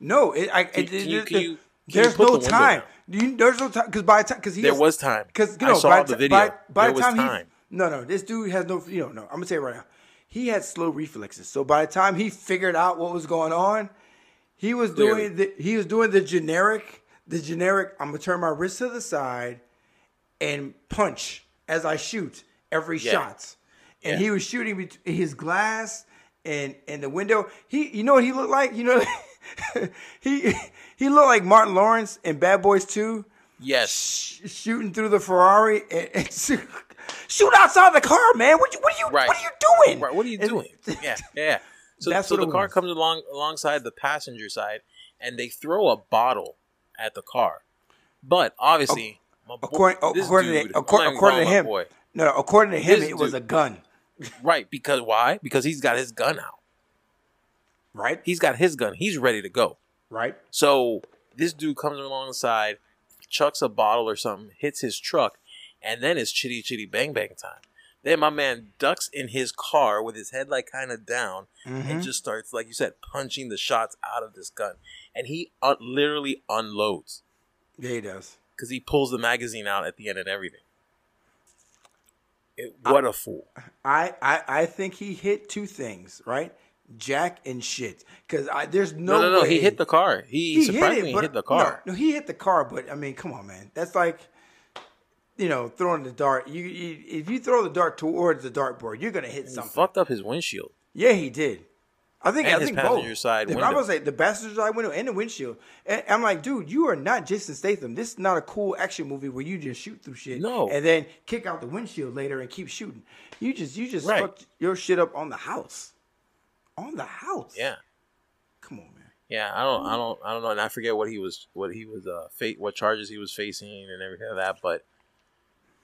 No, it, I, Can, it, can it- you, it- can you, can you there's put the no window time. down? You, there's no time because by the time because he There was time. Because you I know, saw by the video. By, by there the was time time. he no no this dude has no you know no I'm gonna tell you right now he had slow reflexes. So by the time he figured out what was going on, he was Clearly. doing the he was doing the generic the generic. I'm gonna turn my wrist to the side and punch as I shoot every Yeah. shot. And Yeah. he was shooting his glass and and the window. He you know what he looked like? You know [laughs] he he looked like Martin Lawrence in Bad Boys 2 Yes. sh- shooting through the Ferrari and, and [laughs] shoot, shoot outside the car, man. What you what are you Right. what are you doing? Right. What are you doing? yeah. [laughs] Yeah. yeah. So, That's so the car was. comes along alongside the passenger side, and they throw a bottle at the car. But obviously, boy- According, oh, according dude, to according, according to him, boy. no, no, according to him, it was a gun, right? Because why? Because he's got his gun out. right? He's got his gun. He's ready to go. Right? So this dude comes alongside, chucks a bottle or something, hits his truck, and then it's chitty chitty bang bang time. Then my man ducks in his car with his headlight kind of down Mm-hmm. and just starts, like you said, punching the shots out of this gun. And he uh, literally unloads Yeah, he does. because he pulls the magazine out at the end and everything. It, what a fool! I, I I think he hit two things, right? Jack and shit. Because there's no No, no, no. way He hit the car. He, surprisingly but- hit the car. No, no, he hit the car, but I mean, come on, man. That's like, you know, throwing the dart. You, you if you throw the dart towards the dartboard, you're gonna hit He something. fucked up his windshield. Yeah, he did. I think And I his think passenger both. side The- window. I was like the passenger side window and the windshield. And I'm like, dude, you are not Jason Statham. This is not a cool action movie where you just shoot through shit. No. and then kick out the windshield later and keep shooting. You just you just Right. fucked your shit up on the house. On the house. Yeah. Come on, man. Yeah, I don't, I don't, I don't know, and I forget what he was, what he was, uh, fa- what charges he was facing and everything like that. But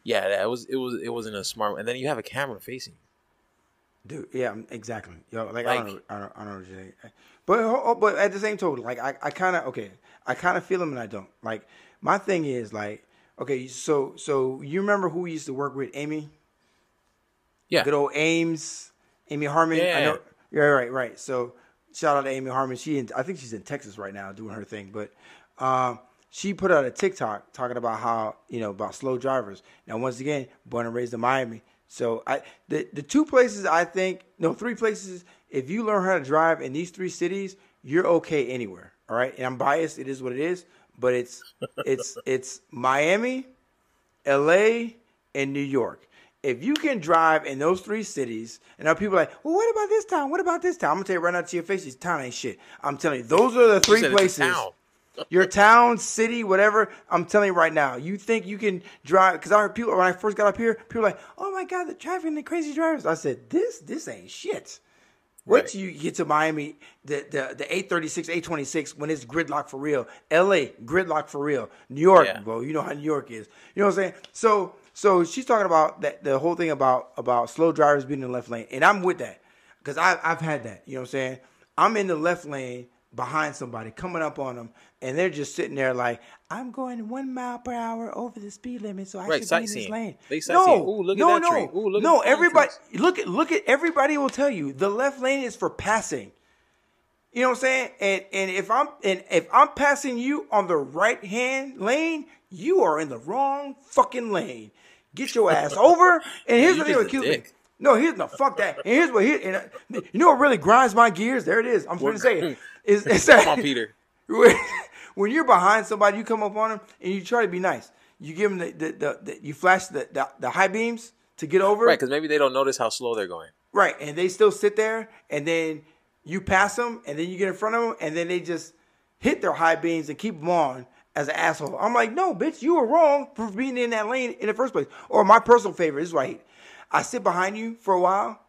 yeah, that was, it was, it wasn't a smart. And then you have a camera facing. Dude, yeah, exactly. Yo, like, I don't I don't, I don't know what you're saying. But oh, but at the same token, like I, I kind of okay, I kind of feel him and I don't. Like my thing is like okay, so so you remember who we used to work with, Amy? Yeah, Good old Ames, Amy Harmon. I Yeah. know. Yeah, right, right. So shout out to Amy Harmon. She, in, I think she's in Texas right now doing her thing. But um, she put out a TikTok talking about how you know about slow drivers. Now, once again, born and raised in Miami. So I the the two places I think no three places. If you learn how to drive in these three cities, you're okay anywhere. All right, and I'm biased. It is what it is. But it's it's it's Miami, L.A. and New York. If you can drive in those three cities, and now people are like, well, what about this town? What about this town? I'm gonna tell you right now to your face, this town ain't shit. I'm telling you, those are the three places. town. [laughs] Your town, city, whatever. I'm telling you right now. You think you can drive? Because I heard people when I first got up here, people were like, "Oh my god, the traffic and the crazy drivers." I said, "This, this ain't shit." Wait Right. till you get to Miami, the the the 836, 826, when it's gridlock for real. LA, gridlock for real. New York, Yeah. bro, you know how New York is. You know what I'm saying? So so she's talking about that the whole thing about about slow drivers being in the left lane, and I'm with that because I I've had that. You know what I'm saying? I'm in the left lane behind somebody coming up on them, and they're just sitting there like I'm going one mile per hour over the speed limit, so I Right, should be in this lane. They no, sightseeing. Ooh, look at no, that no, tree. Ooh, look no. palm everybody, trees. look at look at everybody will tell you the left lane is for passing. You know what I'm saying? And and if I'm and if I'm passing you on the right hand lane, you are in the wrong fucking lane. Get your ass [laughs] over. And here's the thing just what a kills me. dick. No, here's no fuck that. And here's what here and uh, you know what really grinds my gears? There it is. I'm going to say it. Is, is that Come on, [laughs] Peter. when, when you're behind somebody, you come up on them and you try to be nice. You give them the, the, the, the you flash the, the the high beams to get over. Right, because maybe they don't notice how slow they're going. Right, and they still sit there, and then you pass them, and then you get in front of them, and then they just hit their high beams and keep them on as an asshole. I'm like, no, bitch, you were wrong for being in that lane in the first place. Or my personal favorite is what I sit behind you for a while,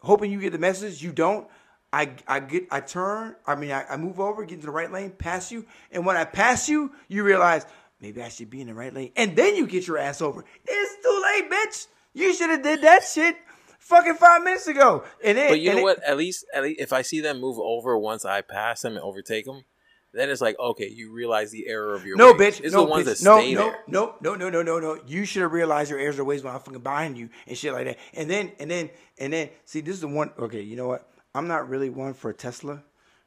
hoping you get the message. You don't. I, I get I turn. I mean, I, I move over, get into the right lane, pass you, and when I pass you, you realize maybe I should be in the right lane, and then you get your ass over. It's too late, bitch. You should have did that shit fucking five minutes ago. And then, But you know then- what? At least, at least if I see them move over once I pass them and overtake them, then it's like okay, you realize the error of your No, ways. bitch. It's no, the ones bitch. that no, stay no, there. no, no, no, no, no, no. You should have realized your errors or ways when I'm fucking behind you and shit like that. And then, and then, and then, see, this is the one. Okay, you know what? I'm not really one for Tesla,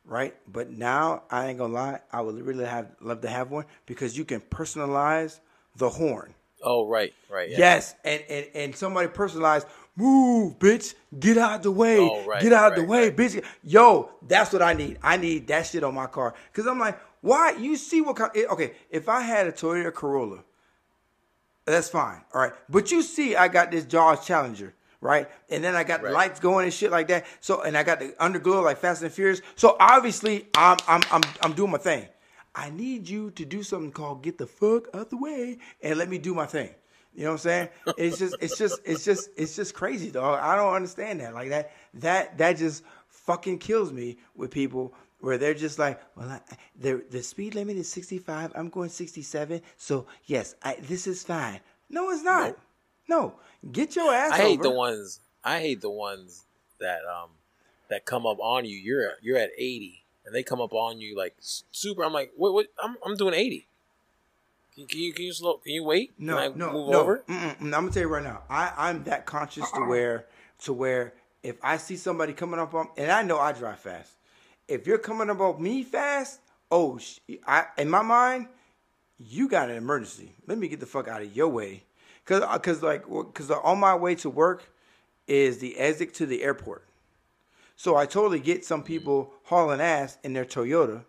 right? But now I ain't gonna lie. I would really have love to have one because you can personalize the horn. Oh, right, right. Yeah. Yes, and, and and somebody personalized. Move, bitch. Get out the way. Oh, right, Get out the way, right. bitch. Yo, that's what I need. I need that shit on my car. Cause I'm like, why? You see what kind? Eh, okay, if I had a Toyota Corolla, that's fine. All right, but you see, I got this Jaws Challenger, right? And then I got the Right. lights going and shit like that. So, and I got the underglow like Fast and Furious. So obviously, I'm I'm I'm I'm doing my thing. I need you to do something called get the fuck out of the way and let me do my thing. You know what I'm saying? It's just, it's just, it's just, it's just crazy, dog. I don't understand that. Like that, that, that just fucking kills me with people where they're just like, well, I, the the speed limit is 65. I'm going 67. So yes, I, this is fine. No, it's not. No, get your ass. I hate over. the ones. I hate the ones that um that come up on you. You're you're at eighty, and they come up on you like super. I'm like, what? What? I'm I'm doing eighty. Can, can you can you slow? Can you wait? No, can I no, move no. over? Mm-mm. I'm gonna tell you right now. I I'm that conscious to where to where if I see somebody coming up on, and I know I drive fast. If you're coming up on me fast, oh, sh- I in my mind, you got an emergency. Let me get the fuck out of your way, cause uh, cause like cause on my way to work is the exit to the airport. So I totally get some people hauling ass in their Toyota.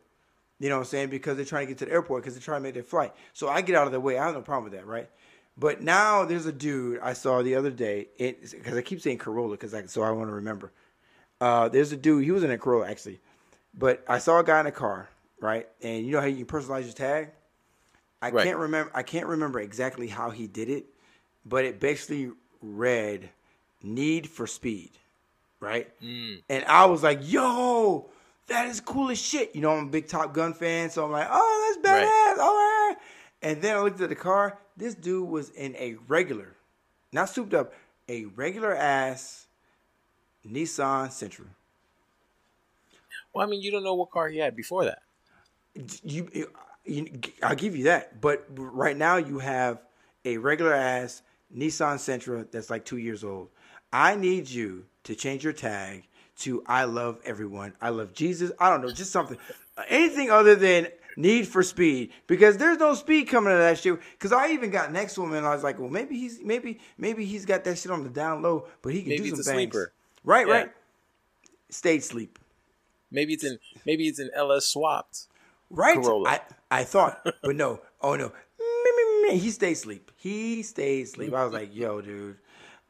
You know what I'm saying? Because they're trying to get to the airport because they're trying to make their flight. So I get out of their way. I have no problem with that, right? But now there's a dude I saw the other day. Because I keep saying Corolla because I, so I want to remember. Uh, there's a dude. He was in a Corolla actually, but I saw a guy in a car, right? And you know how you personalize your tag. I Right. can't remember. I can't remember exactly how he did it, but it basically read "Need for Speed," right? And I was like, "Yo, that is cool as shit." You know, I'm a big Top Gun fan, so I'm like, "Oh, that's badass." Right. All right. And then I looked at the car. This dude was in a regular, not souped up, a regular ass Nissan Sentra. Well, I mean, you don't know what car he had before that. you, you I'll give you that. But right now you have a regular ass Nissan Sentra that's like two years old. I need you to change your tag to I love everyone. I love Jesus. I don't know, just something. Anything other than need for speed. Because there's no speed coming to that shit. Because I even got next to him and I was like, well, maybe he's maybe maybe he's got that shit on the down low, but he can Maybe do it's some a things. sleeper. Right, Yeah. right. Stayed sleep. Maybe it's in maybe it's in LS swapped. Right? Corolla. I, I thought, but no. Oh no. He stayed asleep. He stayed asleep. I was like, yo, dude.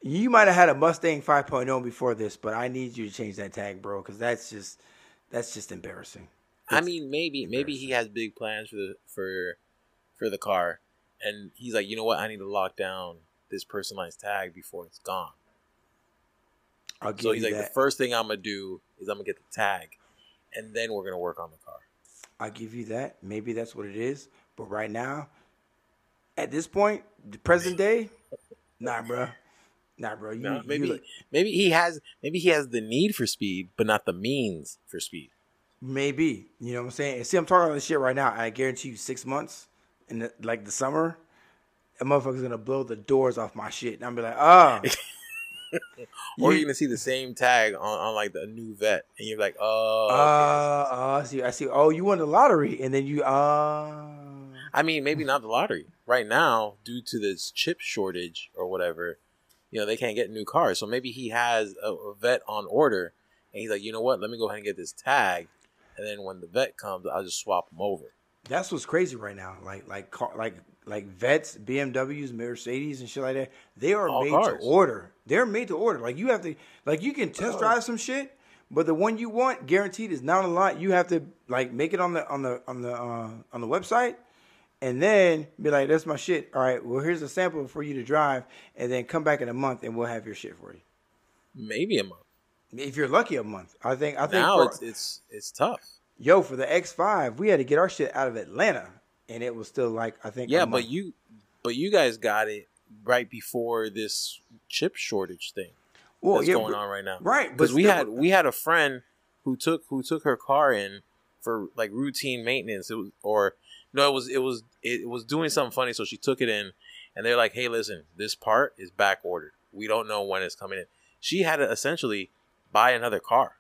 You might have had a Mustang 5.0 before this, but I need you to change that tag, bro, because that's just that's just embarrassing. I mean, maybe maybe he has big plans for the for for the car, and he's like, you know what, I need to lock down this personalized tag before it's gone. I'll give So he's like, that. the first thing I'm gonna do is I'm gonna get the tag, and then we're gonna work on the car. I'll give you that. Maybe that's what it is. But right now, at this point, the present [laughs] day, nah, bro. Nah, bro. You, you maybe look- maybe he has maybe he has the need for speed, but not the means for speed. maybe. You know what I'm saying? See, I'm talking about this shit right now. I guarantee you, six months in the, like the summer, a motherfucker's gonna blow the doors off my shit, and I'm be like, ah. [laughs] Or You- you're gonna see the same tag on, on like the new vet, and you're like, oh. Uh, okay. uh, I see. I see. Oh, you won the lottery, and then you, uh, I mean, maybe not the lottery. Right now, due to this chip shortage or whatever, you know, they can't get new cars. So maybe he has a, a vet on order, and he's like, you know what? Let me go ahead and get this tag, and then when the vet comes, I'll just swap them over. that's what's crazy right now. Like, like, car, like, like vets, BMWs, Mercedes, and shit like that. They are All made cars. to order. They're made to order. Like, you have to, like, you can test drive some shit, but the one you want, guaranteed, is not a lot. You have to like make it on the on the on the uh, on the website. And then be like, that's my shit. All right, well, here's a sample for you to drive, and then come back in a month, and we'll have your shit for you. Maybe a month. If you're lucky, a month. I think. I think. Now for- it's it's it's tough. Yo, for the X5, we had to get our shit out of Atlanta, and it was still like I think. a Yeah, but you, but you guys got it right before this chip shortage thing well, that's yeah, going but- on right now. right? because but we had we had a friend who took who took her car in for like routine maintenance. It was or no, it was it was it was doing something funny, so she took it in, and they're like, "Hey, listen, this part is back ordered. We don't know when it's coming in." She had to essentially buy another car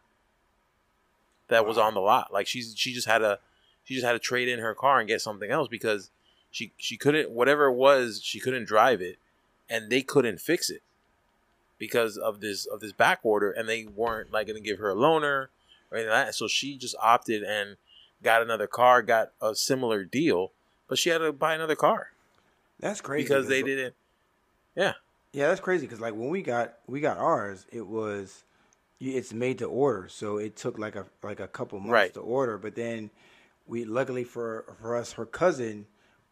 that was on the lot. Like she's she just had to she just had to trade in her car and get something else because she she couldn't whatever it was she couldn't drive it, and they couldn't fix it because of this of this back order, and they weren't like going to give her a loaner or anything like that. So she just opted and got another car, got a similar deal, but she had to buy another car that's crazy because they didn't. Yeah, Yeah, that's crazy because like when we got we got ours, it was it's made to order, so it took like a like a couple months Right. to order. But then we luckily for for us, her cousin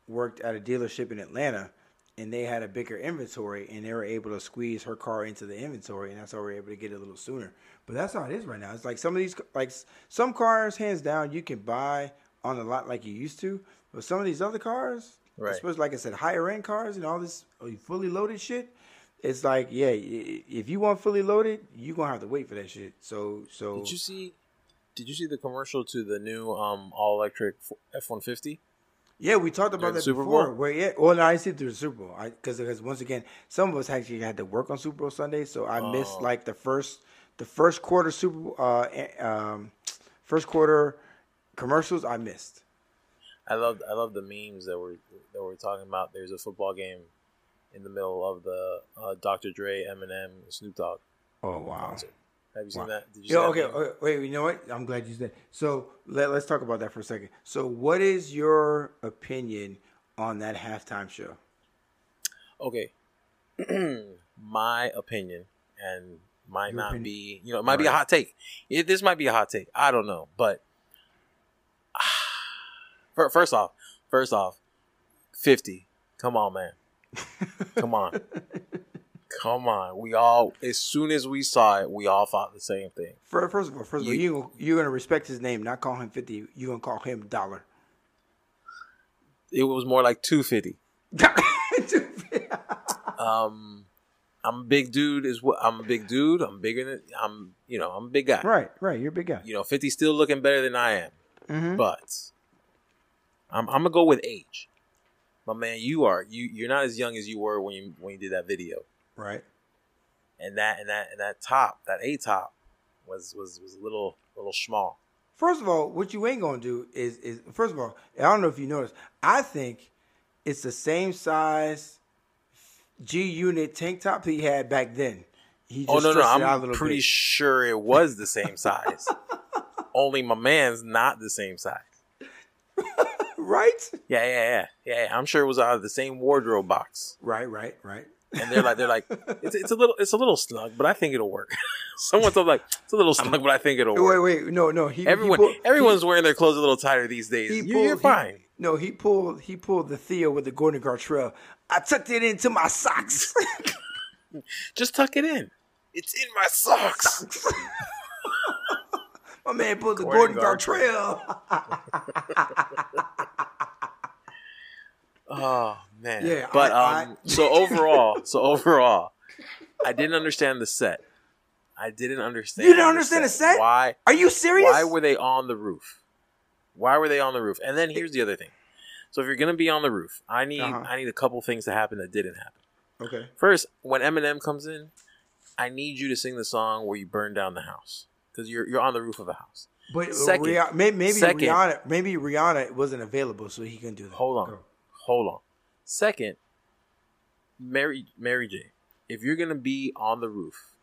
worked at a dealership in Atlanta, and they had a bigger inventory, and they were able to squeeze her car into the inventory, and that's how we are able to get it a little sooner. But that's how it is right now. It's like some of these like some cars, hands down, you can buy on the lot like you used to, but some of these other cars, Right. especially like I said, higher end cars and all this uh, fully loaded shit. It's like, yeah, if you want fully loaded, you're gonna have to wait for that shit. So, so did you see? Did you see the commercial to the new um all electric F one fifty? Yeah, we talked about that Super before. Bowl? Where yeah, well, no, I see through the Super Bowl because because once again, some of us actually had to work on Super Bowl Sunday, so I missed Oh. like the first the first quarter Super Bowl, uh, eh, um, first quarter commercials. I missed. I love I love the memes that we're that we're talking about. There's a football game in the middle of the uh, Dr. Dre, Eminem, Snoop Dogg Oh wow. concert. Have you seen Wow. that? Did you Yeah, that okay, meme? okay, wait, you know what? I'm glad you said. So let, let's talk about that for a second. So, what is your opinion on that halftime show? Okay. [clears throat] my opinion, and might Your not opinion? be, you know, it might be a hot take. It, this might be a hot take. I don't know, but [sighs] fir- first off, first off, fifty. Come on, man. Come on. [laughs] Come on. We all, as soon as we saw it, we all thought the same thing. First of all, first of all, You- you you're gonna respect his name, not call him fifty. You're gonna call him Dollar. It was more like two fifty. [laughs] Um, I'm a big dude. Is what I'm a big dude. I'm bigger than I'm. You know, I'm a big guy. right, right. You're a big guy. You know, 50 still looking better than I am. Mhm. But I'm, I'm gonna go with age. My man, you are you. You're not as young as you were when you when you did that video. Right. And that and that and that top, that A top, was was was a little little small. First of all, what you ain't gonna do is is first of all, I don't know if you noticed. I think it's the same size G unit tank top that he had back then. He oh, just Oh no no, stretched it out a I'm little pretty bit. sure it was the same [laughs] size. Only my man's not the same size. [laughs] right? Yeah, yeah, yeah, yeah. yeah. I'm sure it was out of the same wardrobe box. Right, right, right. And they're like, they're like, it's, it's a little, it's a little snug, but I think it'll work. [laughs] Someone told like, it's a little snug, but I think it'll work. wait, wait, no, no. He, he Everyone, pulled- everyone's wearing their clothes a little tighter these days. he You- pulled- You're he- fine. no, he pulled he pulled the Theo with the Gordon Gartrell. I tucked it into my socks. [laughs] Just tuck it in. It's in my socks. [laughs] my man pulled the Gordon, Gordon Gartrell. Oh man. Yeah, But I- um so [laughs] overall, so overall, I didn't understand the set. I didn't understand You didn't understand the set? Why Are you serious? why were they on the roof? Why were they on the roof? And then here's the other thing. So if you're gonna be on the roof, I need Uh-huh. I need a couple things to happen that didn't happen. okay. First, when Eminem comes in, I need you to sing the song where you burn down the house because you're you're on the roof of a house. But Second. Rih- maybe, maybe Second. Rihanna maybe Rihanna wasn't available, so he couldn't do that. Hold on. Go. Hold on. Second, Mary Mary J. If you're gonna be on the roof,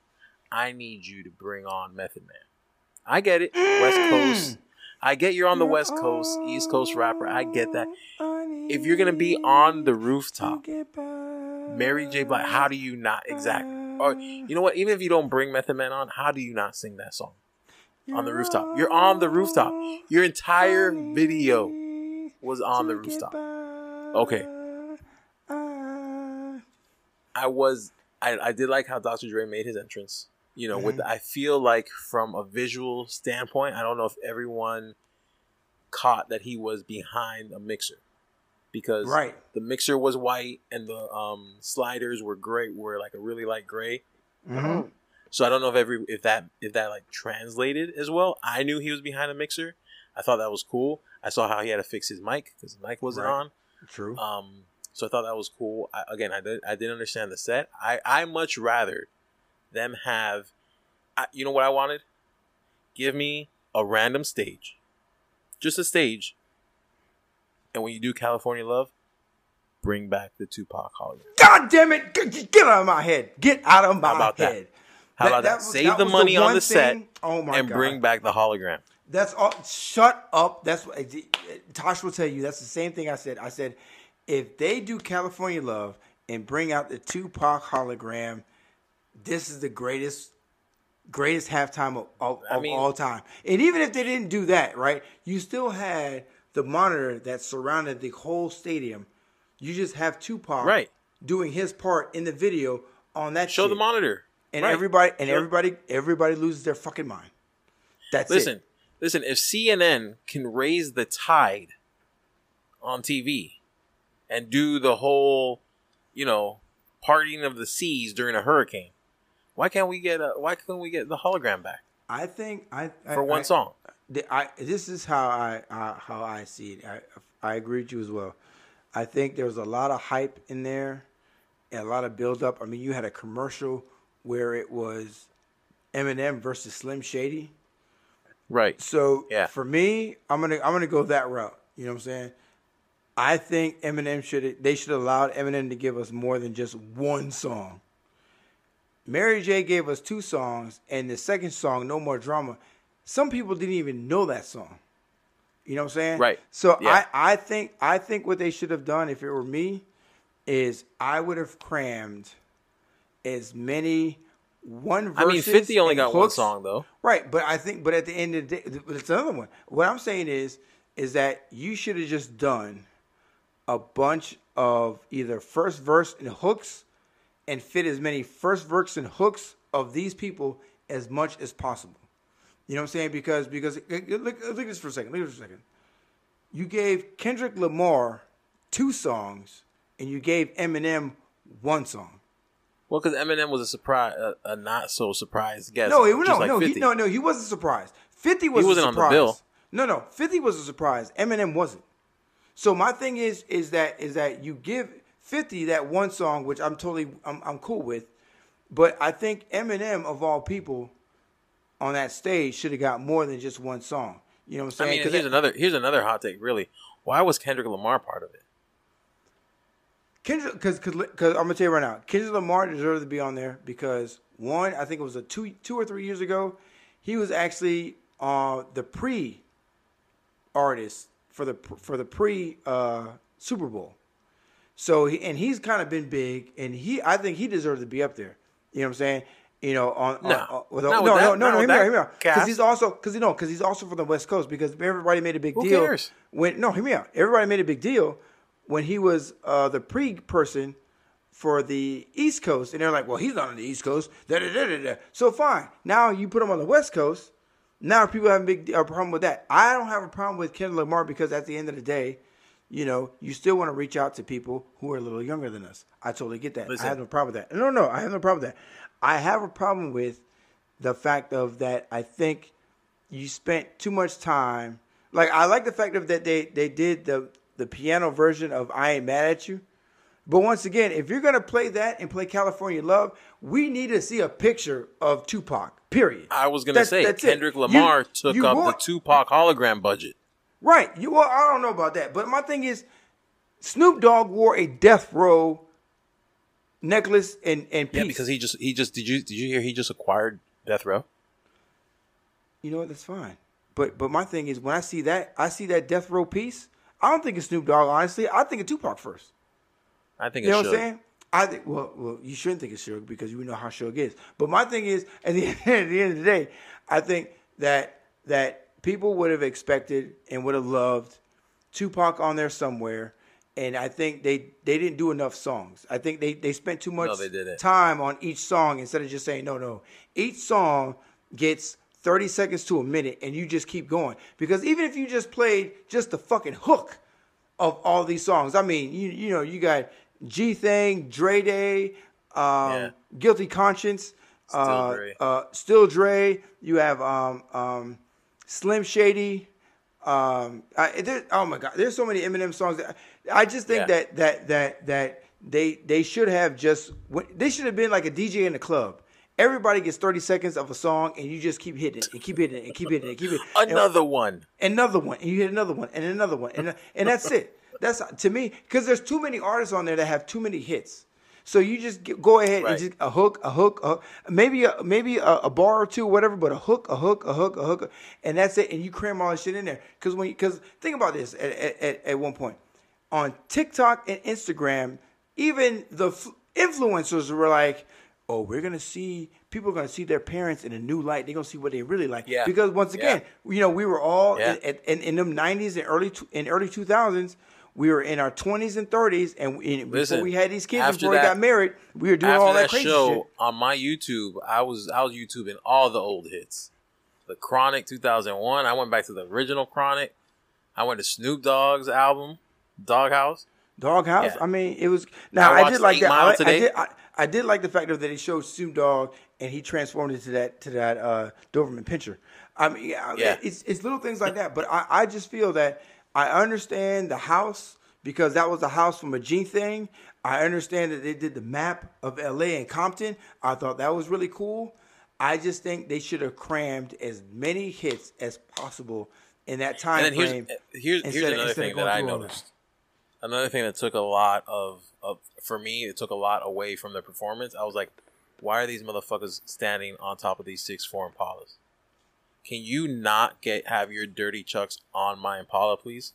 I need you to bring on Method Man. I get it, West Coast. I get you're on the West Coast, East Coast rapper. I get that. If you're gonna be on the rooftop, Mary J. Blige, how do you not exactly? Or you know what? Even if you don't bring Method Man on, how do you not sing that song on the rooftop? You're on the rooftop. Your entire video was on the rooftop. Okay. I was I, I did like how Dr. Dre made his entrance. You know, with Mhm. I feel like from a visual standpoint, I don't know if everyone caught that he was behind a mixer because Right. the mixer was white and the um, sliders were gray, were like a really light gray. Mhm. So I don't know if every if that if that like translated as well. I knew he was behind a mixer. I thought that was cool. I saw how he had to fix his mic because the mic wasn't Right. on. True. Um, so I thought that was cool. I, again, I did I didn't understand the set. I I much rather them have, I, you know what I wanted? Give me a random stage, just a stage, and when you do California Love, bring back the Tupac hologram. God damn it! Get, get out of my head. Get out of my How about that? head. How about that? was- Save the was money on one the set Oh my and god! bring back the hologram. That's all. Shut up. That's what eh, eh, Tosh will tell you. That's the same thing I said. I said if they do California Love and bring out the Tupac hologram, this is the greatest, greatest halftime of, of, I mean- all time. And even if they didn't do that, right, you still had the monitor that surrounded the whole stadium. You just have Tupac Right. doing his part in the video on that. Show shit. the monitor. and Right. everybody and Sure. everybody everybody loses their fucking mind. That's Listen, it. Listen. If CNN can raise the tide on TV and do the whole, you know, partying of the seas during a hurricane, why can't we get a? Why can't we get the hologram back I think I I- for one I- song? I, this is how I uh, how I see it. I I agree with you as well. I think there was a lot of hype in there and a lot of build up. I mean, you had a commercial where it was Eminem versus Slim Shady. Right. So Yeah. for me, I'm gonna I'm gonna go that route. You know what I'm saying? I think Eminem should they should have allowed Eminem to give us more than just one song. Mary J gave us two songs, and the second song, No More Drama, some people didn't even know that song. You know what I'm saying? Right. So Yeah. I, I think I think what they should have done if it were me is I would have crammed as many one. I mean, Fifty only got one song though. Right, but I think, but at the end of the day, but it's another one. What I'm saying is, is that you should have just done a bunch of either first verse and hooks, and fit as many first verse and hooks of these people as much as possible. You know what I'm saying? Because because look look at this for a second. Look at this for a second. You gave Kendrick Lamar two songs, and you gave Eminem one song. Well, because Eminem was a surprise, a, a not so surprised guest. No, he, just no, like no, he, no, no. He wasn't surprised. Fifty was He wasn't a on the surprise. bill. No, no. Fifty was a surprise. Eminem wasn't. So my thing is, is that is that you give Fifty that one song, which I'm totally, I'm, I'm cool with, but I think Eminem of all people on that stage should have got more than just one song. You know what I'm I saying? mean, 'Cause here's that- another here's another hot take. Really, why was Kendrick Lamar part of it? Kendrick, because because I'm gonna tell you right now, Kendrick Lamar deserved to be on there because one, I think it was a two two or three years ago, he was actually uh, the pre artist for the for the pre uh, Super Bowl. So he, and he's kind of been big, and he I think he deserves to be up there. You know what I'm saying? You know, on, No. on- with- Not no, no, that- no, no, with hear me out, that hear me out. Because he's also because you know because he's also from the West Coast. Because everybody made a big Who deal cares? when no, hear me out. Everybody made a big deal when he was uh, the pre person for the East Coast, and they're like, "Well, he's not on the East Coast." Da, da, da, da, da. So fine. Now you put him on the West Coast. Now people have a big a problem with that. I don't have a problem with Kendrick Lamar because at the end of the day, you know, you still want to reach out to people who are a little younger than us. I totally get that. Listen. I have no problem with that. No, no, I have no problem with that. I have a problem with the fact of that. I think you spent too much time. Like I like the fact of that they they did the the piano version of "I Ain't Mad at You." But once again, if you're gonna play that and play California Love, we need to see a picture of Tupac. Period. I was gonna say that's it. Kendrick You- Lamar took you up want- the Tupac hologram budget. Right. You well, I don't know about that, but my thing is, Snoop Dogg wore a death row necklace and and piece. Yeah, because he just he just did you did you hear he just acquired Death Row? you know what? That's fine. But but my thing is, when I see that, I see that death row piece. I don't think it's Snoop Dogg. Honestly, I think it's Tupac first. I think You know what. I'm saying? I think well, well, you shouldn't think it's Suge because you know how Suge is. But my thing is, [laughs] at the, at the end of the day, I think that that people would have expected and would have loved Tupac on there somewhere. And I think they, they didn't do enough songs. I think they, they spent too much No, they time on each song instead of just saying no no. Each song gets 30 seconds to a minute and you just keep going. Because even if you just played just the fucking hook of all these songs. I mean, you you know, you got G Thing, Dre Day, um, Yeah. Guilty Conscience, uh, Dre. uh, Still Dre. You have um, um, Slim Shady. Um, I, there, oh my God, there's so many Eminem songs. That, I just think Yeah. that that that that they they should have just they should have been like a DJ in the club. Everybody gets 30 seconds of a song, and you just keep hitting it and keep hitting it and keep hitting it and keep hitting it. And- Another one. another one, and you hit another one, and another one, and and that's it. That's to me because there's too many artists on there that have too many hits. So you just get, go ahead Right. and just a hook, a hook, a, maybe a, maybe a, a bar or two, whatever, but a hook, a hook, a hook, a hook, and that's it. And you cram all that shit in there because when because think about this at, at, at, at one point on TikTok and Instagram, even the f- influencers were like, "Oh, we're gonna see people are gonna see their parents in a new light. They're gonna see what they really like." Yeah. Because once again, you know, we were all Yeah. in, in, in them '90s and early in early 2000s. We were in our 20s and 30s, and we, and before Listen, we had these kids, before we got married, we were doing all that, that, crazy show shit. on my YouTube, I was I was YouTubing all the old hits. The Chronic 2001. I went back to the original Chronic. I went to Snoop Dogg's album, Doghouse. Doghouse. Yeah. I mean, it was. Now I I, did like that. I, I did. I, I did like the fact of that he showed Snoop Dogg and he transformed into that to that uh, Doberman Pinscher. I mean, yeah, it's it's little things like that. But I, I just feel that I understand the house because that was a house from a G thing. I understand that they did the map of L.A. and Compton. I thought that was really cool. I just think they should have crammed as many hits as possible in that time And then here's frame. here's instead here's another thing that I through all that. noticed. Another thing that took a lot of, of for me, it took a lot away from the performance. I was like, why are these motherfuckers standing on top of these six four Impalas? Can you not get have your dirty chucks on my Impala, please?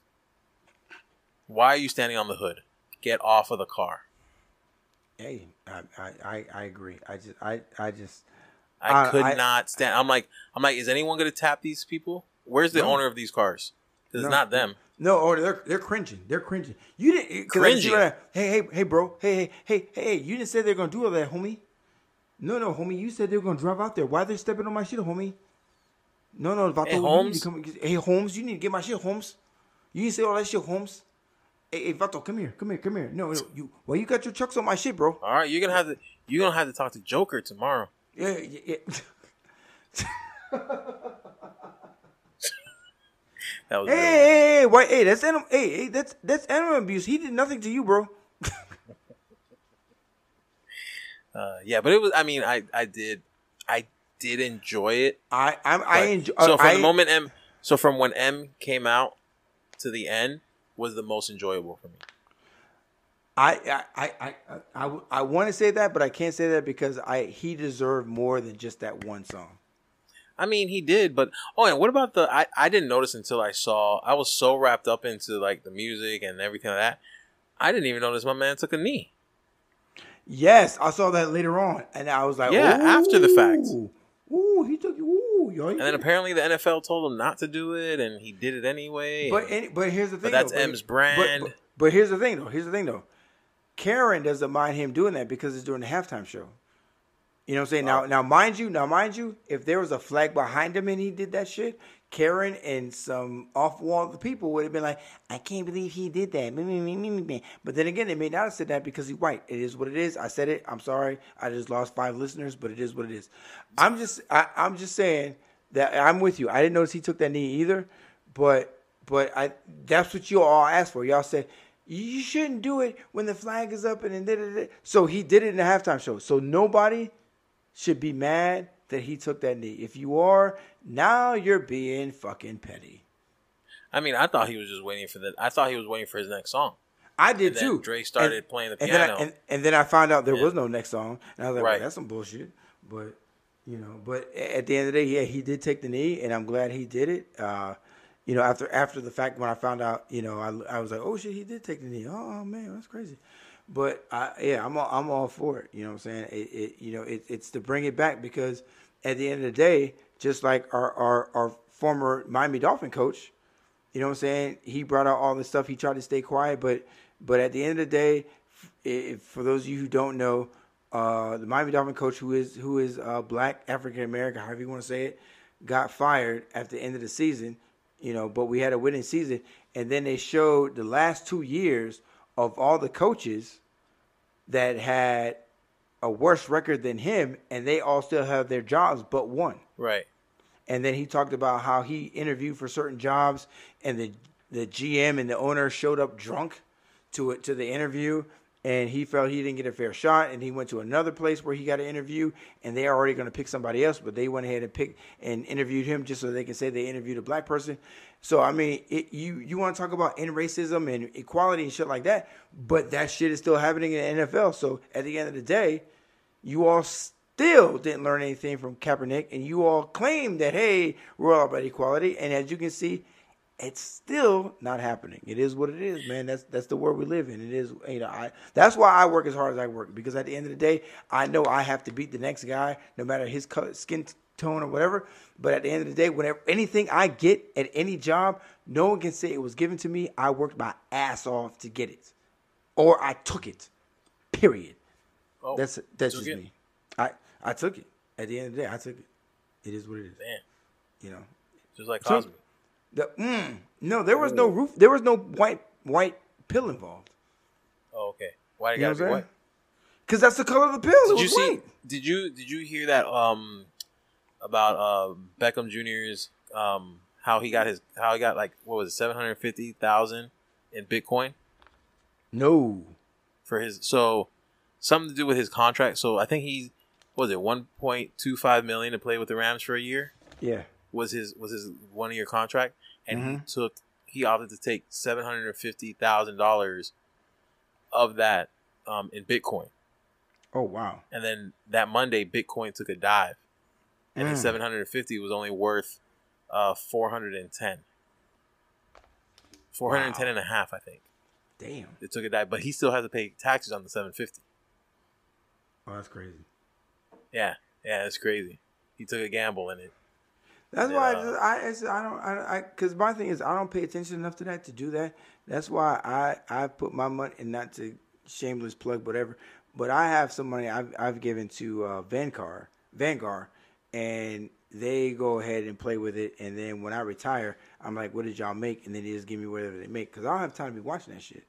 Why are you standing on the hood? Get off of the car. Hey, I, I, I, I agree. I just, I, I just, I Uh, could I- not stand. I'm like, I'm like, is anyone gonna tap these people? Where's the No. owner of these cars? 'Cause No. it's not them. no, or they're, they're cringing. They're cringing. You didn't, Cringing. that, hey, hey, hey, bro. Hey, hey, hey, hey, you didn't say they're going to do all that, homie. No, no, homie. You said they were going to drive out there. Why they stepping on my shit, homie? No, no, Vato, Hey, you Holmes. come, hey, Holmes, you need to get my shit, Holmes. You didn't say all that shit, Holmes. Hey, hey, Vato, come here, come here, come here. No, no, you, why you got your trucks on my shit, bro? All right, you're gonna have to you're gonna have to talk to Joker tomorrow. Yeah, yeah, yeah. [laughs] That was Hey, really- hey, hey, hey, why, hey, that's animal, hey, hey, that's that's animal abuse. He did nothing to you, bro. [laughs] uh, yeah, but it was. I mean, I I did I did enjoy it. I, I, I enjoy. So from I, the moment Em, so from when Em came out to the end was the most enjoyable for me. I, I, I, I, I, I want to say that, but I can't say that because I he deserved more than just that one song. I mean, he did, but oh, and what about the? I I didn't notice until I saw. I was so wrapped up into like the music and everything like that. I didn't even notice my man took a knee. Yes, I saw that later on, and I was like, Yeah, after the fact. "Ooh, he took ooh, yo, And then apparently the NFL told him not to do it, and he did it anyway. But any, but here's the thing. that's though, Em's but- brand. But, but here's the thing though. Here's the thing though. Karen doesn't mind him doing that because it's during the halftime show. You know what I'm saying? Now, now, mind you, now, mind you, if there was a flag behind him and he did that shit, Karen and some off-wall people would have been like, "I can't believe he did that." But then again, they may not have said that because he's white. It is what it is. I said it. I'm sorry. I just lost five listeners, but it is what it is. I'm just, I, I'm just saying that I'm with you. I didn't notice he took that knee either, but, but I, that's what you all asked for. Y'all said you shouldn't do it when the flag is up and then. da, da, da." So he did it in the halftime show. So nobody should be mad that he took that knee. If you are, now you're being fucking petty. I mean, I thought he was just waiting for the. I thought he was waiting for his next song. I did And then too. Dre started And- playing the and then I- piano. and, and then I found out there Yeah. was no next song, and I was like, well, "That's some bullshit." But you know, but at the end of the day, yeah, he did take the knee, and I'm glad he did it. Uh, you know, after after the fact, when I found out, you know, I, I was like, "Oh shit, he did take the knee." Oh man, that's crazy. But I, yeah, I'm all, I'm all for it. You know what I'm saying? It, it you know, it, it's to bring it back because at the end of the day, just like our our, our former Miami Dolphin coach, you know what I'm saying? He brought out all this stuff. He tried to stay quiet, but but at the end of the day, if, for those of you who don't know, uh, the Miami Dolphin coach, who is who is uh, black African American, however you want to say it, got fired at the end of the season. You know, but we had a winning season, and then they showed the last two years of all the coaches that had a worse record than him, and they all still have their jobs but one Right. and then he talked about how he interviewed for certain jobs and the the GM and the owner showed up drunk to it to the interview and he felt he didn't get a fair shot and he went to another place where he got an interview and they're already going to pick somebody else but they went ahead and picked and interviewed him just so they can say they interviewed a black person. So i mean it, you you want to talk about in racism and equality and shit like that but that shit is still happening in the NFL so at the end of the day you all still didn't learn anything from Kaepernick, and you all claim that hey, we're all about equality, and as you can see, it's still not happening. It is what it is, man. That's that's the world we live in. It is, you know, I that's why I work as hard as I work because at the end of the day, I know I have to beat the next guy, no matter his color, skin tone or whatever. But at the end of the day, whenever anything I get at any job, no one can say it was given to me. I worked my ass off to get it, or I took it. Period. Oh, That's that's just it? me. I I took it. At the end of the day, I took it. It is what it is. Damn. You know. Just like Cosby. The mm, no, there was no roof. There was no white white pill involved. Oh, okay. Why You you know gotta be white? Because that's the color of the pill. It Did you see? white. Did you did you hear that um about uh Beckham Jr.'s um how he got his how he got like what was it seven hundred fifty thousand in Bitcoin No. for his so something to do with his contract. So I think he what was it one point two five million to play with the Rams for a year Yeah. Was his was his one year contract, and he Mhm. took he opted to take seven hundred and fifty thousand dollars of that um, in Bitcoin, Oh wow. and then that Monday Bitcoin took a dive, and the Mm. seven hundred and fifty was only worth uh, four hundred and ten. 410 Wow. and a half, I think. Damn. It took a dive, but he still has to pay taxes on the 750. Oh, that's crazy. Yeah, yeah, it's crazy. He took a gamble in it. That's Yeah. why I, just, I, it's, I don't I I because my thing is I don't pay attention enough to that to do that. That's why I I put my money and not to shameless plug whatever, but I have some money I've I've given to uh, Vanguard Vanguard, and they go ahead and play with it. And then when I retire, I'm like, what did y'all make? And then they just give me whatever they make because I don't have time to be watching that shit.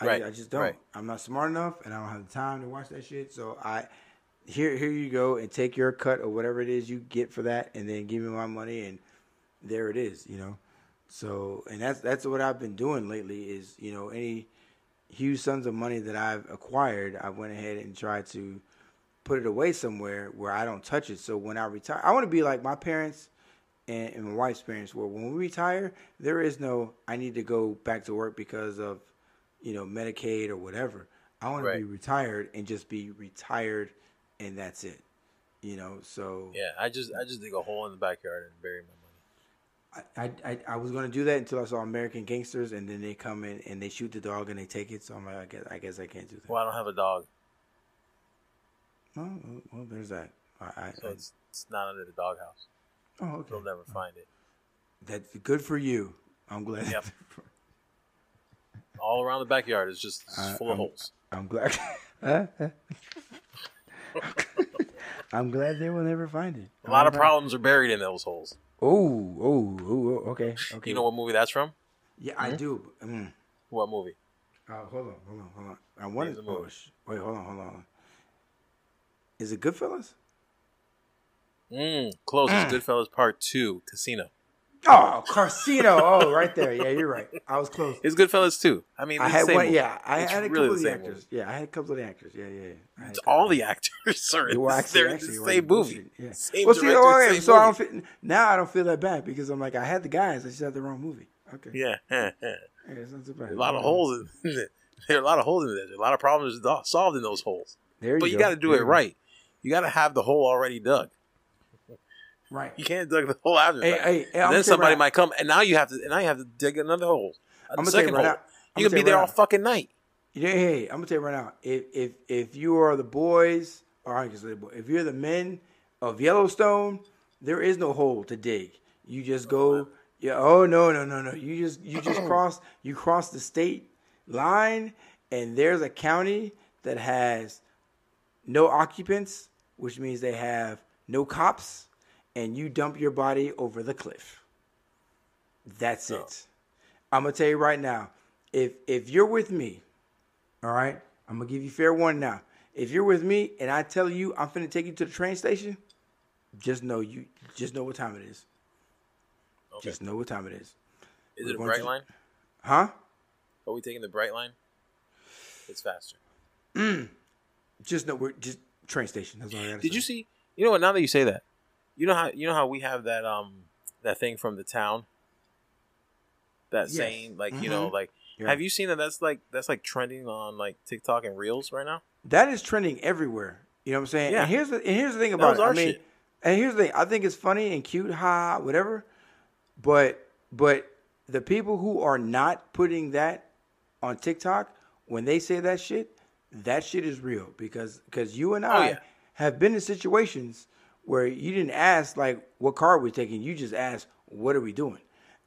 I, Right, I just don't. right. I'm not smart enough, and I don't have the time to watch that shit. So I here here you go and take your cut or whatever it is you get for that and then give me my money and there it is you know? So and that's that's what i've been doing lately is you know any huge sums of money that i've acquired i went ahead and tried to put it away somewhere where i don't touch it. So when i retire i want to be like my parents and, and my wife's parents were. When we retire there is no i need to go back to work because of you know medicaid or whatever. I want to be retired and just be retired and that's it you know so Yeah, I just I just dig a hole in the backyard and bury my money. I, I I was gonna do that until I saw American Gangsters, and then they come in and they shoot the dog and they take it. So I'm like, I guess I guess I can't do that. Well, I don't have a dog, Oh, well, there's that. I, I, so it's, it's not under the doghouse. oh, okay. They'll never oh. find it. That's good for you. I'm glad. Yep. [laughs] All around the backyard is just it's I- full of I'm- holes. I'm glad. [laughs] [laughs] I'm glad they will never find it. A lot of problems are buried in those holes. Oh, oh, oh, okay, okay. You know what movie that's from? Yeah, I do. Mm. What movie? Uh, hold on, hold on, hold on. I wanted. Name the Oh, sh- wait, hold on, hold on. hold on. Is it Goodfellas? Mm, close. It's Goodfellas Part Two, Casino. Oh, Carcino. oh, right there. Yeah, you're right. I was close. It's Goodfellas Too. I mean, I had one. movie. Yeah, I It's had a really couple of the actors. movie. Yeah, I had a couple of the actors. Yeah, yeah. yeah. It's all the actors are in Well, actually, They're in the same movie. Yeah. Same well, see, director, oh, yeah, so I don't feel, now I don't feel that bad because I'm like I had the guys. I just had the wrong movie. Okay. Yeah, [laughs] yeah, yeah. Yeah, it's not too bad. a lot of holes in [laughs] there. There are a lot of holes in there. A lot of problems solved in those holes. There you But you got to do There it right. You got to have the hole already dug. Right. You can't dig the hole after Hey, that. hey, then somebody right might come, and now you have to. And now you have to dig another hole. A I'ma tell you second right hole. You can be there right all fucking night. Yeah, hey, I'm gonna tell you right now. If if if you are the boys, or I can say boy, if you're the men of Yellowstone, there is no hole to dig. You just go. Yeah. Oh no no no no. You just you just [clears throat] cross you cross the state line, and there's a county that has no occupants, which means they have no cops, and you dump your body over the cliff. That's Oh. it. I'm gonna tell you right now. If if you're with me, all right, I'm gonna give you fair warning now. If you're with me and I tell you I'm finna take you to the train station, just know you just know what time it is. Okay. Just know what time it is. Is we're it a bright to- line? Huh? Are we taking the Brightline? It's faster. Mm. Just know we're just train station. That's all I gotta Did say. you see? You know what? Now that you say that, you know how you know how we have that um that thing from the town. That Yes. saying, like you know, like Yeah. have you seen that? That's like that's like trending on like TikTok and Reels right now. That is trending everywhere. You know what I'm saying? Yeah. And here's the and here's the thing about it. I mean, shit. and here's the thing. I think it's funny and cute, ha, whatever. But but the people who are not putting that on TikTok when they say that shit, that shit is real because because you and I Oh, yeah. have been in situations where you didn't ask like what car we're taking. You just asked what are we doing,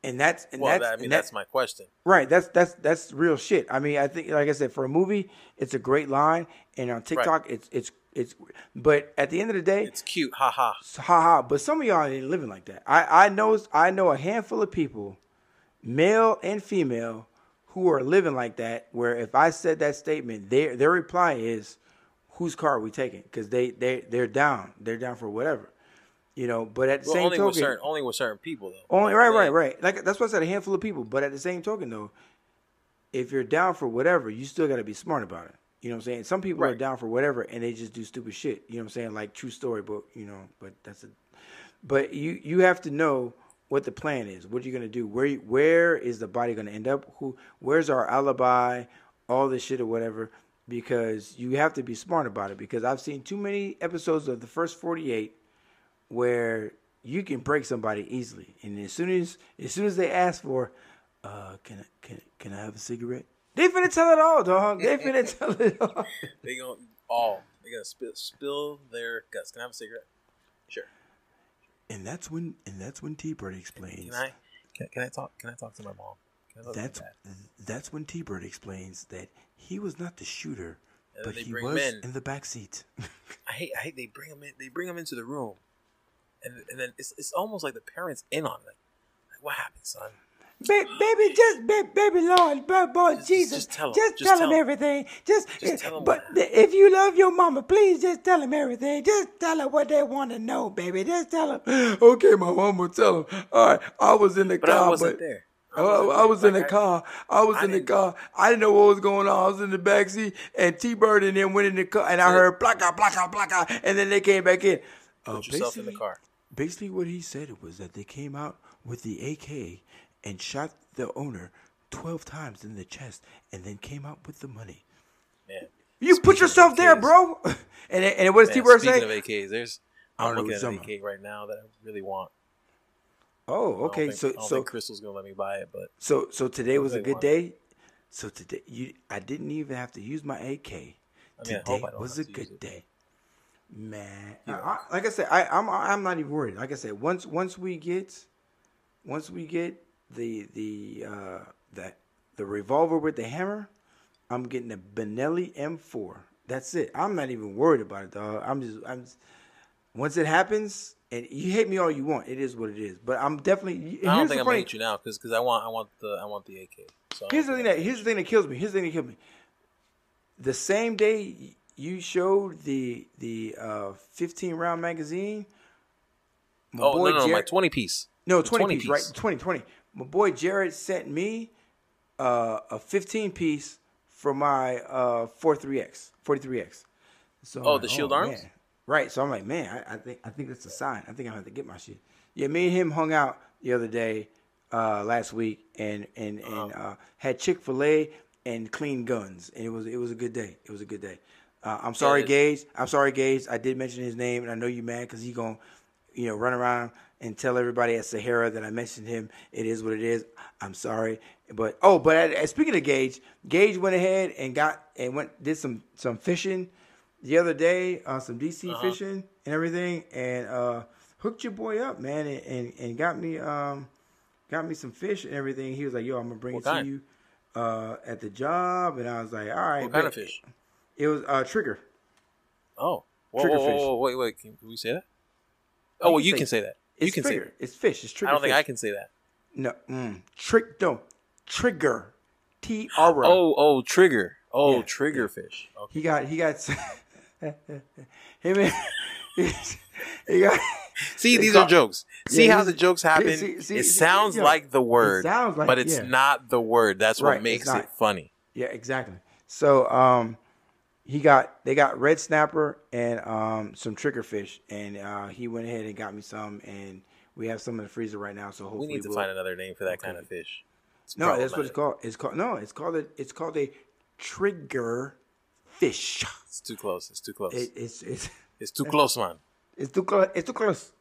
and that's and Well, that's that, I mean and that- that's my question. Right. That's that's that's real shit. I mean, I think like I said, for a movie, it's a great line, and on TikTok, it's it's it's. But at the end of the day, It's cute, haha. haha. But some of y'all ain't living like that. I I know I know a handful of people, male and female, who are living like that. Where if I said that statement, their their reply is, "Whose car are we taking?" Because they they they're down. They're down for whatever. You know. But at the Well, same only token, with certain only with certain people though. only right, right, right. Like that's what I said. A handful of people, but at the same token, though, if you're down for whatever, you still got to be smart about it. You know what I'm saying? Some people are down for whatever, and they just do stupid shit. You know what I'm saying? Like true story but You know, but that's a. But you you have to know what the plan is. What you're gonna do? Where where is the body gonna end up? Who? Where's our alibi? All this shit or whatever. Because you have to be smart about it. Because I've seen too many episodes of the first 48 where you can break somebody easily, and as soon as as soon as they ask for, uh, can I can can I have a cigarette? They finna tell it all, dog. They finna [laughs] tell it all. They gonna all they gonna spill spill their guts. Can I have a cigarette? Sure. And that's when and that's when T Bird explains. Can I? Can, can I talk? Can I talk to my mom? Can I talk to my That's that's when T Bird explains that he was not the shooter, And but he was in. in the back seat. I hate. I hate. They bring them in. They bring them into the room, and and then it's it's almost like the parents in on it. Like, like what happened, son? Ba- baby, just ba- baby Lord, ba- boy, Just- Jesus, just tell 'em. just, Just tell tell him everything. Just, Just eh, tell 'em but if you love your mama, please just tell him everything. Just tell her what they want to know, baby. Just tell him. [gasps] Okay, my mama, tell him. All right, I was in the But car, I wasn't but there. I, I was in the car. I was I in the car. I didn't know what was going on. I was in the back seat, and T Bird and then went in the car, and I heard blackout, blackout, blackout, and then they came back in. Uh, Put yourself in the basically- car. Basically, what he said was that they came out with the AK and shot the owner 12 times in the chest and then came out with the money. Man. You put yourself there, bro. [laughs] and and what does T Bird say? speaking of AKs, there's I don't I'm know looking at an AK right now that I really want. Oh, I okay. think- so I so Crystal's gonna let me buy it, but so so today was a good want day. So today you I didn't even have to use my AK. I mean, I today I was a have to use good day. Man, Yeah. I- I- like I said, I, I'm I'm not even worried. Like I said, once once we get once we get the the uh, that the revolver with the hammer, I'm getting a Benelli M4. That's it. I'm not even worried about it, dog. I'm just I'm just, once it happens, and you hate me all you want, it is what it is. But I'm definitely. I don't think I'm gonna hate you now because because I want I want the I want the AK. So Here's the thing that here's the thing that kills me. Here's the thing that kills me. The same day you showed the the uh, 15 round magazine. my Oh no, no, no, my twenty piece. no 20, 20 piece, right? 20 20. My boy Jared sent me uh, a 15 piece for my uh, 43x 43x. So Oh, like, the shield arms? man. Right. So I'm like, man, I, I think I think that's a sign. I think I have to get my shit. Yeah, me and him hung out the other day, uh, last week, and and and Uh-huh. uh, had Chick Fil A and clean guns, and it was it was a good day. It was a good day. Uh, I'm sorry, it- Gage. I'm sorry, Gage. I did mention his name, and I know you mad because he gonna, you know, run around and tell everybody at Sahara that I mentioned him. It is what it is. I'm sorry, but oh, but uh, speaking of Gage, Gage went ahead and got and went did some some fishing the other day, uh, some DC Uh-huh. fishing and everything, and uh, hooked your boy up, man, and, and and got me um got me some fish and everything. He was like, "Yo, I'm gonna bring What it to you uh, at the job," and I was like, "All right." What kind of fish? It was uh, trigger. Oh, whoa, Trigger whoa, whoa, fish. wait, wait. Can, we say that? Oh, well, you say- can say that. It's You can say trigger. that. It's fish. It's trigger. I don't think fish. I can say that. No, mm, trick. No, trigger. T R. Oh, oh, trigger. Oh, Yeah, trigger fish. Okay. He got. He got. [laughs] him and [laughs] got. See, these are jokes. See Yeah, how the jokes happen? see- see- it sounds like the word, sounds like- but it's yeah. not the word. That's Right, what makes it funny. Yeah, exactly. So um, he got they got red snapper and um some trigger fish, and uh, he went ahead and got me some, and we have some in the freezer right now. So We need to we'll- find another name for that kind of fish. It's No, that's what it's called. It's called no. It's called a. It's called a trigger fish. It's too close. It's too close. It, it's it's [laughs] it's too close, man. it's too close. It's too close.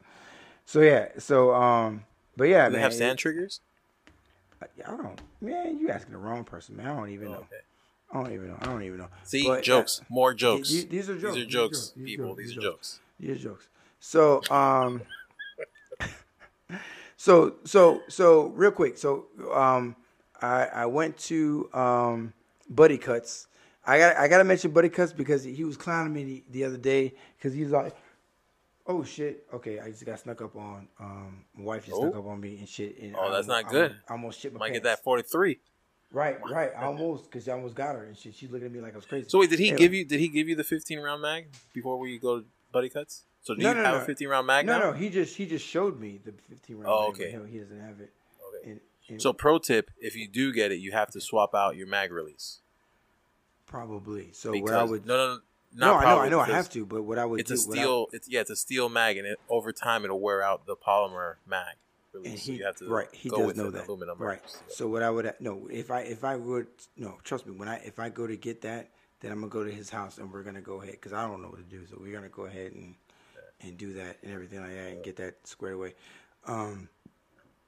So yeah. So um. But yeah, Do they man. have sand triggers? I, I don't. Man, You're asking the wrong person, man. I don't even Oh, know. okay. I don't even know. I don't even know. See, But, uh, jokes. More jokes. these- these are jokes. These are jokes. These people. jokes. These are jokes. These are jokes. So um. [laughs] so so so real quick. So um, I I went to um Buddy Cuts. I got I got to mention Buddy Cuts because he was clowning me the, the other day because he was like, "Oh shit, okay, I just got snuck up on. Um, my wife just snuck Oh. up on me and shit. And Oh, I that's almost- not good. I almost shit my Might get that 43. Right, right. I almost because I almost got her and shit. She's looking at me like I was crazy. So wait, did he Anyway. give you did he give you the 15 round mag before we go to Buddy Cuts? So do No, you no, have no. a 15 round mag No, now? no. He just he just showed me the 15 round. Oh, mag, okay. he doesn't have it. Okay. And, and So pro tip, if you do get it, you have to swap out your mag release. Probably. So Because what I would no, no, no, no, I know, I know, I have to. But what I would It's do, a what I- steel. It's yeah, it's a steel mag, and it, over time it'll wear out the polymer mag release. and so he you have to right he does know that aluminum right steel. so what i would no if i if i would no trust me when i if i go to get that then i'm gonna go to his house and we're gonna go ahead because i don't know what to do so we're gonna go ahead and and do that and everything like that and get that squared away um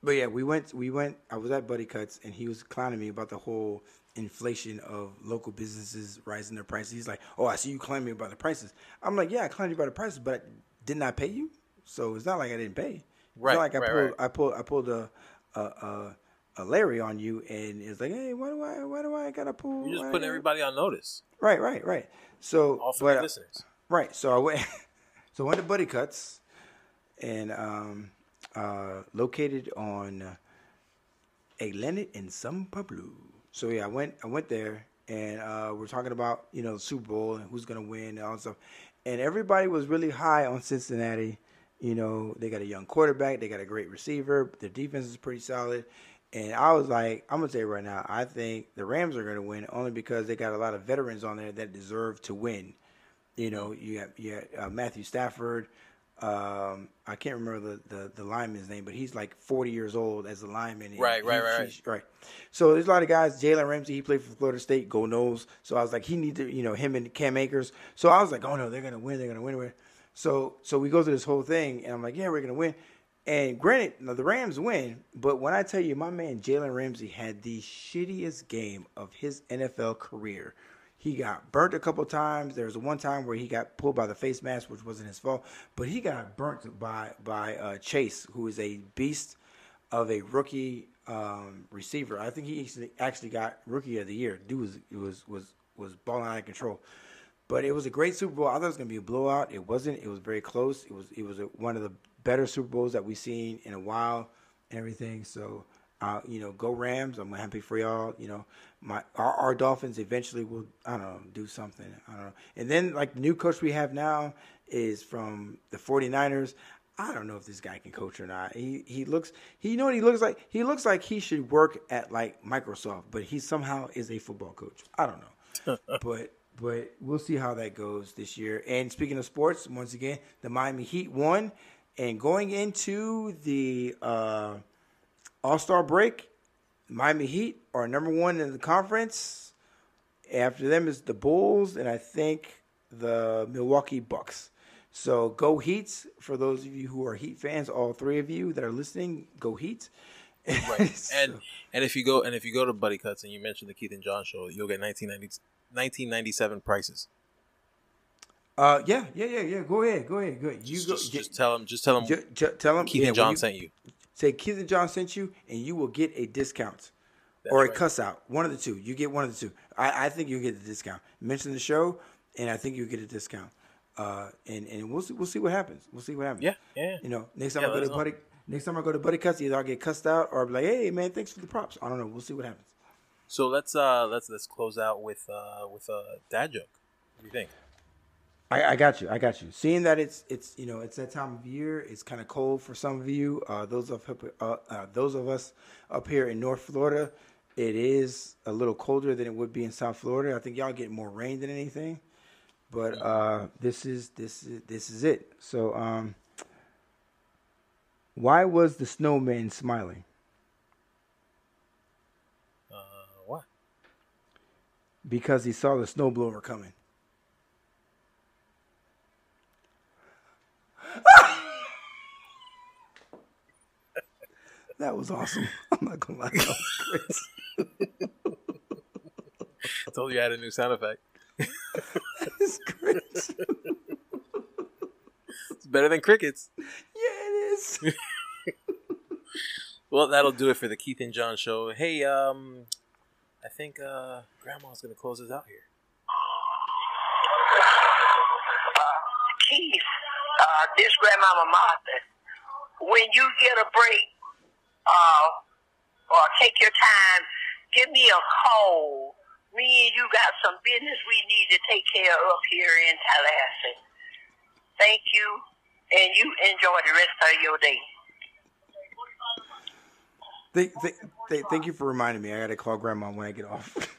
but yeah we went we went i was at buddy cuts and he was clowning me about the whole inflation of local businesses rising their prices he's like oh i see you clowning me about the prices i'm like yeah i you about the prices but didn't i pay you so it's not like i didn't pay it's Right, not like I right, pulled, right. I pulled, I pulled a, a, a, a Larry on you, and it's like, hey, why do I, why do I gotta pull? You're just putting everybody on notice. Right, right, right. So, All for but, uh, listeners. right. So I went, [laughs] so I went to Buddy Cuts, and um, uh, located on uh, Atlantic and San Pablo. So yeah, I went, I went there, and uh, we're talking about you know the Super Bowl and who's gonna win and all that stuff, and everybody was really high on Cincinnati. You know, they got a young quarterback, they got a great receiver, their defense is pretty solid. And I was like, I'm gonna you right now, I think the Rams are gonna win only because they got a lot of veterans on there that deserve to win. You know, you got you got uh, Matthew Stafford. Um, I can't remember the, the the lineman's name, but he's like 40 years old as a lineman. Right, right, he- right, he's- right. So there's a lot of guys. Jalen Ramsey, he played for Florida State. Go 'Noles. So I was like, he needs to, you know, him and Cam Akers. So I was like, oh no, they're gonna win. They're gonna win. win. So so we go through this whole thing, and I'm like, yeah, we're gonna win. And granted, now the Rams win, but when I tell you, my man Jalen Ramsey had the shittiest game of his NFL career. He got burnt a couple times. There was one time where he got pulled by the face mask, which wasn't his fault, but he got burnt by by uh, Chase, who is a beast of a rookie um, receiver. I think he actually got rookie of the year. Dude was was was was balling out of control. But it was a great Super Bowl. I thought it was going to be a blowout. It wasn't. It was very close. It was. It was a, one of the better Super Bowls that we've seen in a while and everything. So, uh, you know, go Rams. I'm happy for y'all. You know, my our, our, Dolphins eventually will, I don't know, do something. I don't know. And then, like, the new coach we have now is from the 49ers. I don't know if this guy can coach or not. He he looks he you know what he looks like? He looks like he should work at like Microsoft, but he somehow is a football coach. I don't know. [laughs] but but we'll see how that goes this year. And speaking of sports, once again, the Miami Heat won and going into the uh, All Star break, Miami Heat are number one in the conference. After them is the Bulls, and I think the Milwaukee Bucks. So go Heats for those of you who are Heat fans. All three of you that are listening, go Heat. right. [laughs] And and if you go and if you go to Buddy Cuts and you mention the Keith and John show, you'll get 1990, 1997 prices. Uh, yeah, yeah, yeah, yeah. Go ahead, go ahead, go ahead. You just, go. Just, just tell them. Just tell ju- tell them. Keith yeah, and John you, sent you. Say Keith and John sent you, and you will get a discount That's or a right. cuss out. One of the two. You get one of the two. I, I think you get the discount. Mention the show, and I think you get a discount. Uh, and and we'll see, we'll see what happens. We'll see what happens. Yeah, yeah. You know, next time yeah, I go to Buddy, next time I go to Buddy Cuts, either I'll get cussed out or I'll be like, hey man, thanks for the props. I don't know. We'll see what happens. So let's uh let's let's close out with uh with a dad joke. What do you think? I, I, got you. I got you. Seeing that it's it's you know it's that time of year. It's kind of cold for some of you. Uh, those of uh, uh, those of us up here in North Florida, it is a little colder than it would be in South Florida. I think y'all get more rain than anything. But uh, this is this is this is it. So um, why was the snowman smiling? Uh, what? Because he saw the snowblower coming. [laughs] that was awesome. [laughs] I'm not gonna lie, that was great. [laughs] Told you I had a new sound effect. It's great. it's better than crickets. Yeah, it is. well, that'll do it for the Keith and John show. Hey, um, I think uh, Grandma's gonna close us out here. Uh, this grandmama Martha, when you get a break, uh, or take your time, give me a call. Me and you got some business we need to take care of here in Tallahassee. Thank you, and you enjoy the rest of your day. Thank, thank, thank you for reminding me. I got to call grandma when I get off. [laughs]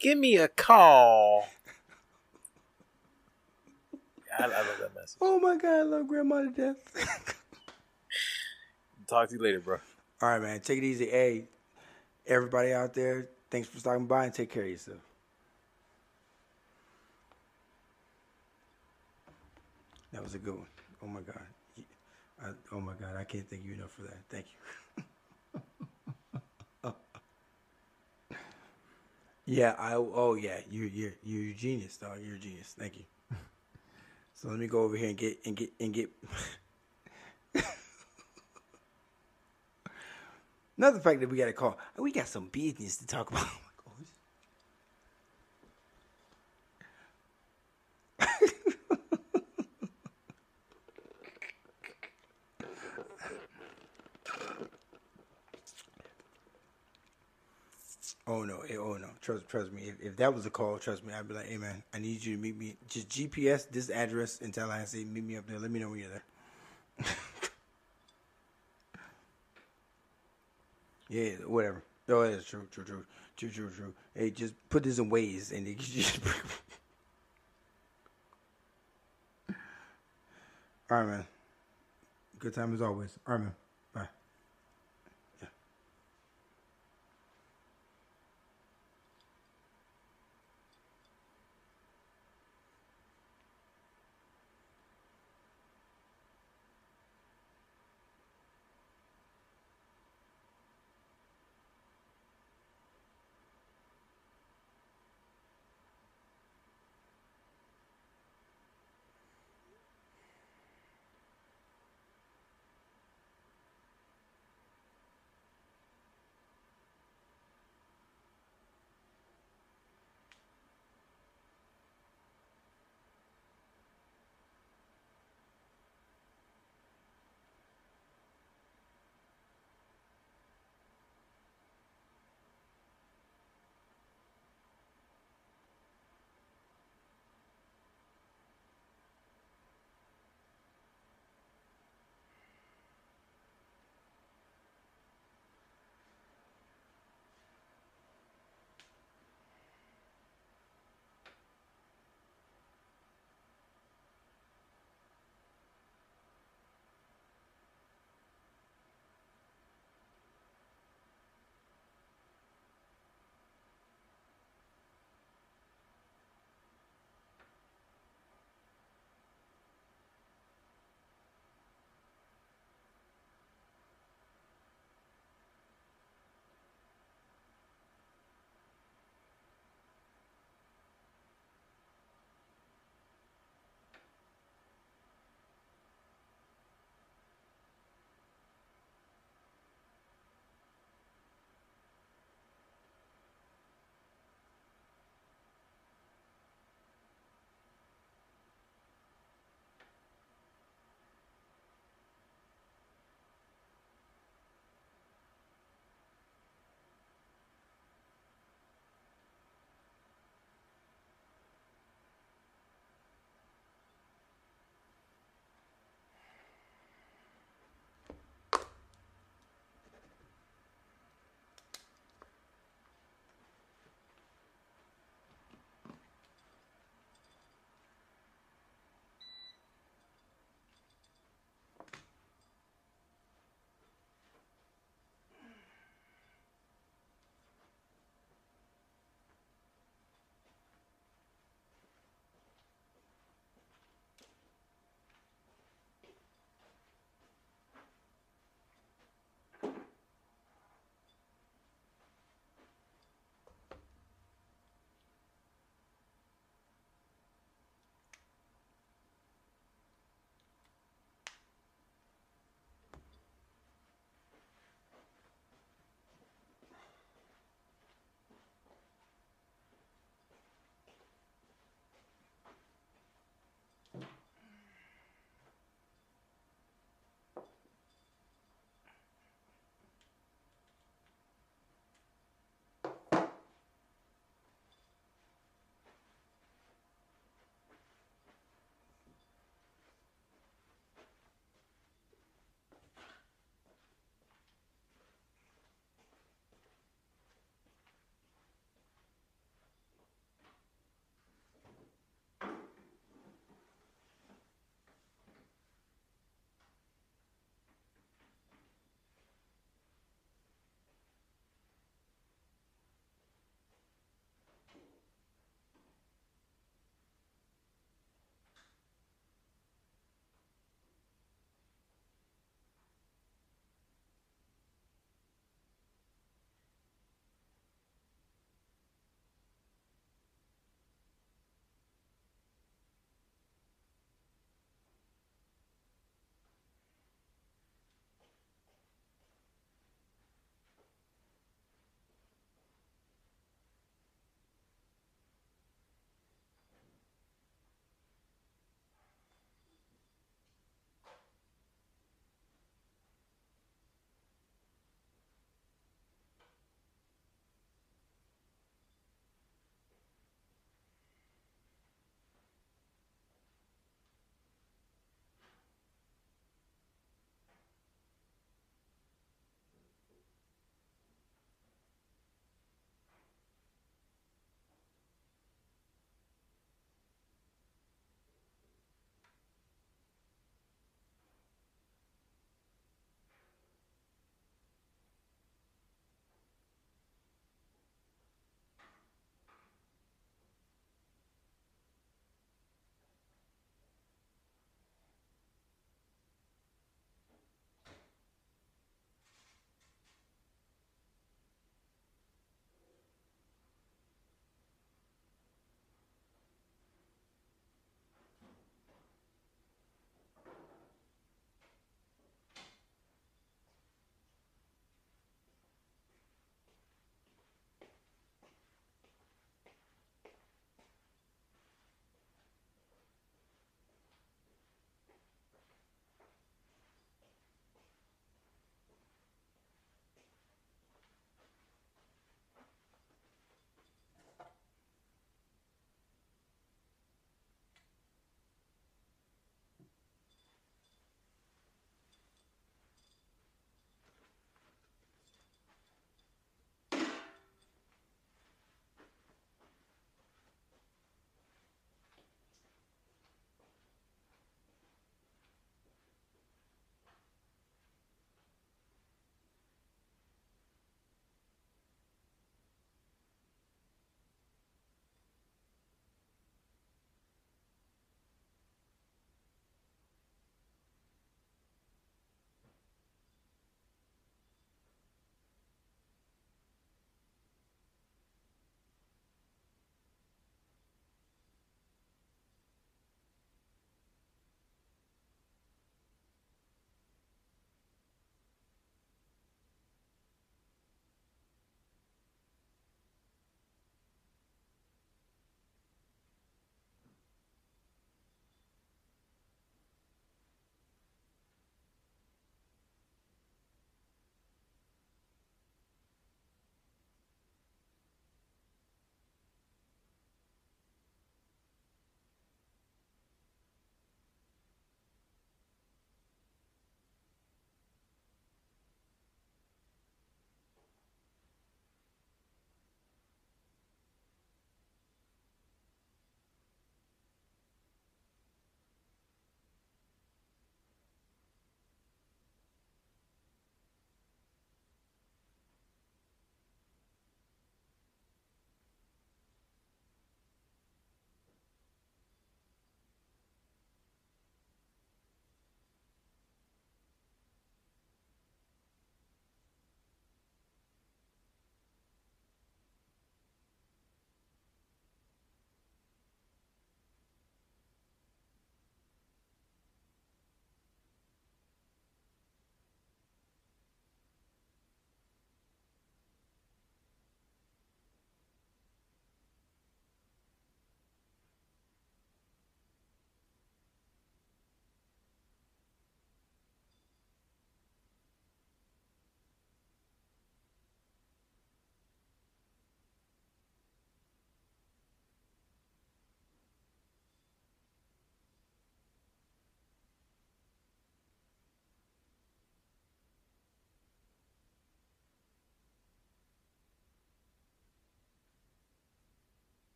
Give me a call. I, I love that message. Oh my god, I love grandma to death. [laughs] Talk to you later, bro. All right, man. Take it easy. Hey, everybody out there, thanks for stopping by and take care of yourself. That was a good one. Oh my god. I, oh my god, I can't thank you enough for that. Thank you. [laughs] yeah, I oh yeah, you you you're a genius, dog. You're a genius. Thank you. So let me go over here and get and get and get. [laughs] Another fact that we got to call. We got some business to talk about. Oh no! Oh no! Trust, trust me. If, if that was a call, trust me, I'd be like, "Hey man, I need you to meet me. Just GPS this address in Tallahassee. Meet me up there. Let me know when you're there." [laughs] yeah, whatever. Oh, that's true, true, true, true, true, true. Hey, just put this in Waze, and it [laughs] just. All right, man. Good time as always. All right, man.